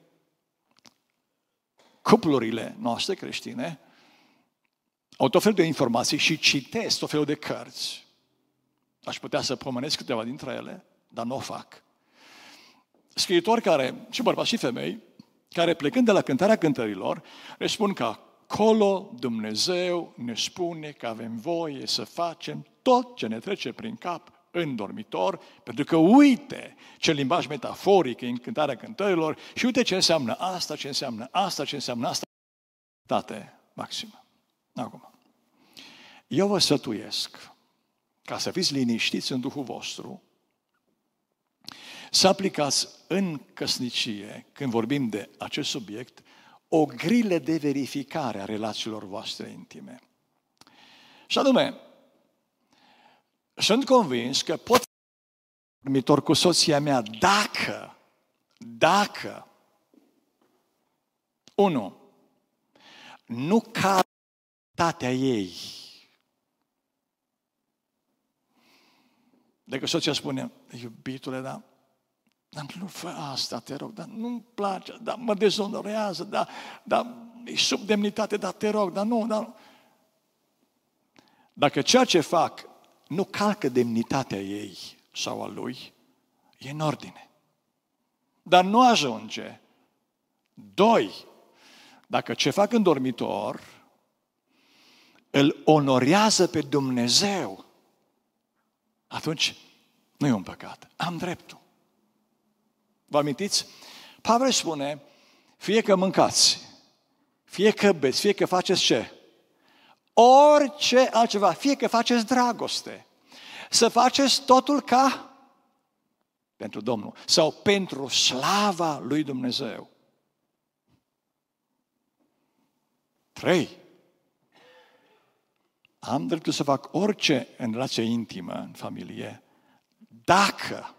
cuplurile noastre creștine au tot felul de informații și citesc tot felul de cărți. Aș putea să pomenesc câteva dintre ele, dar nu o fac. Scriitori care, și bărbați și femei, care plecând de la cântarea cântărilor, le spun că acolo Dumnezeu ne spune că avem voie să facem tot ce ne trece prin cap în dormitor, pentru că uite ce limbaj metaforic e în cântarea cântărilor și uite ce înseamnă asta, ce înseamnă asta, ce înseamnă asta. Tate maximă. Acum, eu vă sătuiesc ca să fiți liniștiți în Duhul vostru, să aplicați în căsnicie, când vorbim de acest subiect, o grilă de verificare a relațiilor voastre intime. Și anume, sunt convins că pot dormitor cu soția mea dacă, dacă, unu, nu calitatea ei. Dacă soția spune, iubitule, dar dar nu fă asta, te rog, dar nu-mi place, dar mă dezonorează, dar, dar e sub demnitate, dar te rog, dar nu, dar... Dacă ceea ce fac nu calcă demnitatea ei sau a lui, e în ordine. Dar nu ajunge. Doi, dacă ce fac în dormitor îl onorează pe Dumnezeu, atunci nu e un păcat. Am dreptul. Vă amintiți? Pavel spune, fie că mâncați, fie că beți, fie că faceți ce? Orice altceva, fie că faceți dragoste, să faceți totul ca pentru Domnul sau pentru slava lui Dumnezeu. Trei. Am dreptul să fac orice în relație intimă, în familie, dacă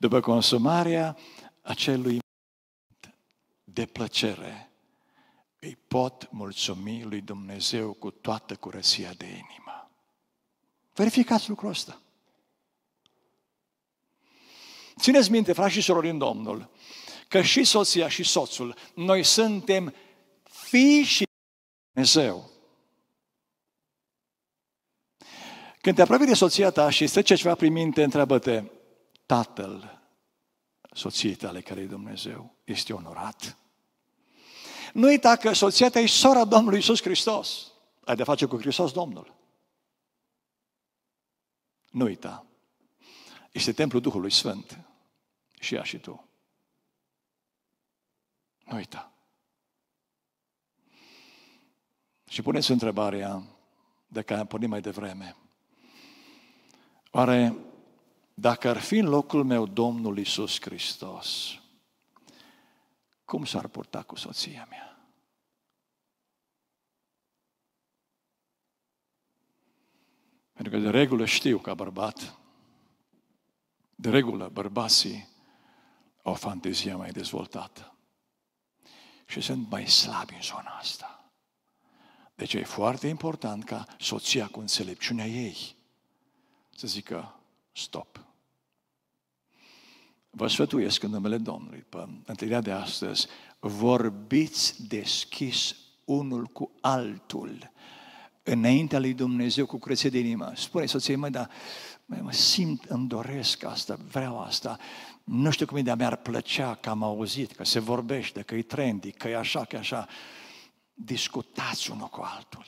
după consumarea acelui de plăcere, îi pot mulțumi lui Dumnezeu cu toată curăția de inimă. Verificați lucrul ăsta. Țineți minte, frați și surori în Domnul, că și soția și soțul, noi suntem fii și Dumnezeu. Când te apropii de soția ta și este ceva prin minte, întreabă-te, tatăl soției tale care e Dumnezeu este onorat. Nu uita că soția ta e sora Domnului Isus Hristos. Ai de face cu Hristos Domnul. Nu uita. Este templul Duhului Sfânt. Și ea și tu. Nu uita. Și puneți întrebarea de care am pornit mai devreme. Oare dacă ar fi în locul meu Domnul Isus Hristos, cum s-ar purta cu soția mea? Pentru că de regulă știu ca bărbat, de regulă bărbații au fantezia mai dezvoltată și sunt mai slabi în zona asta. Deci e foarte important ca soția cu înțelepciunea ei să zică stop. Vă sfătuiesc în numele Domnului, pe întâlnirea de astăzi, vorbiți deschis unul cu altul, înaintea lui Dumnezeu cu curăție de inimă. Spune soției, mă, dar mă simt, îmi doresc asta, vreau asta. Nu știu cum e, dar mi-ar plăcea că am auzit, că se vorbește, că e trendy, că e așa, că e așa. Discutați unul cu altul.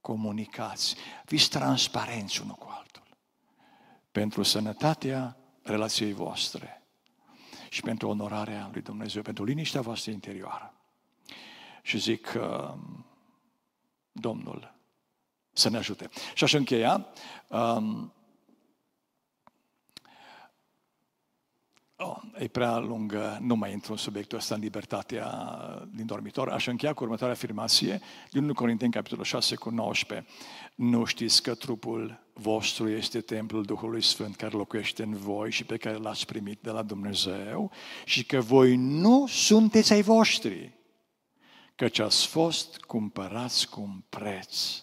Comunicați. Fiți transparenți unul cu altul. Pentru sănătatea relației voastre și pentru onorarea lui Dumnezeu, pentru liniștea voastră interioară. Și zic, uh, Domnul să ne ajute. Și aș încheia. Um, Oh, e prea lungă, nu mai intru în subiectul ăsta în libertatea din dormitor. Aș încheia cu următoarea afirmație din 1 Corinteni, capitolul 6 cu 19. Nu știți că trupul vostru este templul Duhului Sfânt care locuiește în voi și pe care l-ați primit de la Dumnezeu și că voi nu sunteți ai voștri, căci ați fost cumpărați cu un preț.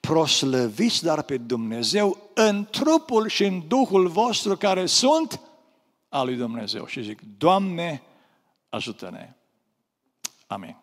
Proslăviți dar pe Dumnezeu în trupul și în Duhul vostru care sunt al lui Dumnezeu. Și zic, Doamne, ajută-ne. Amin.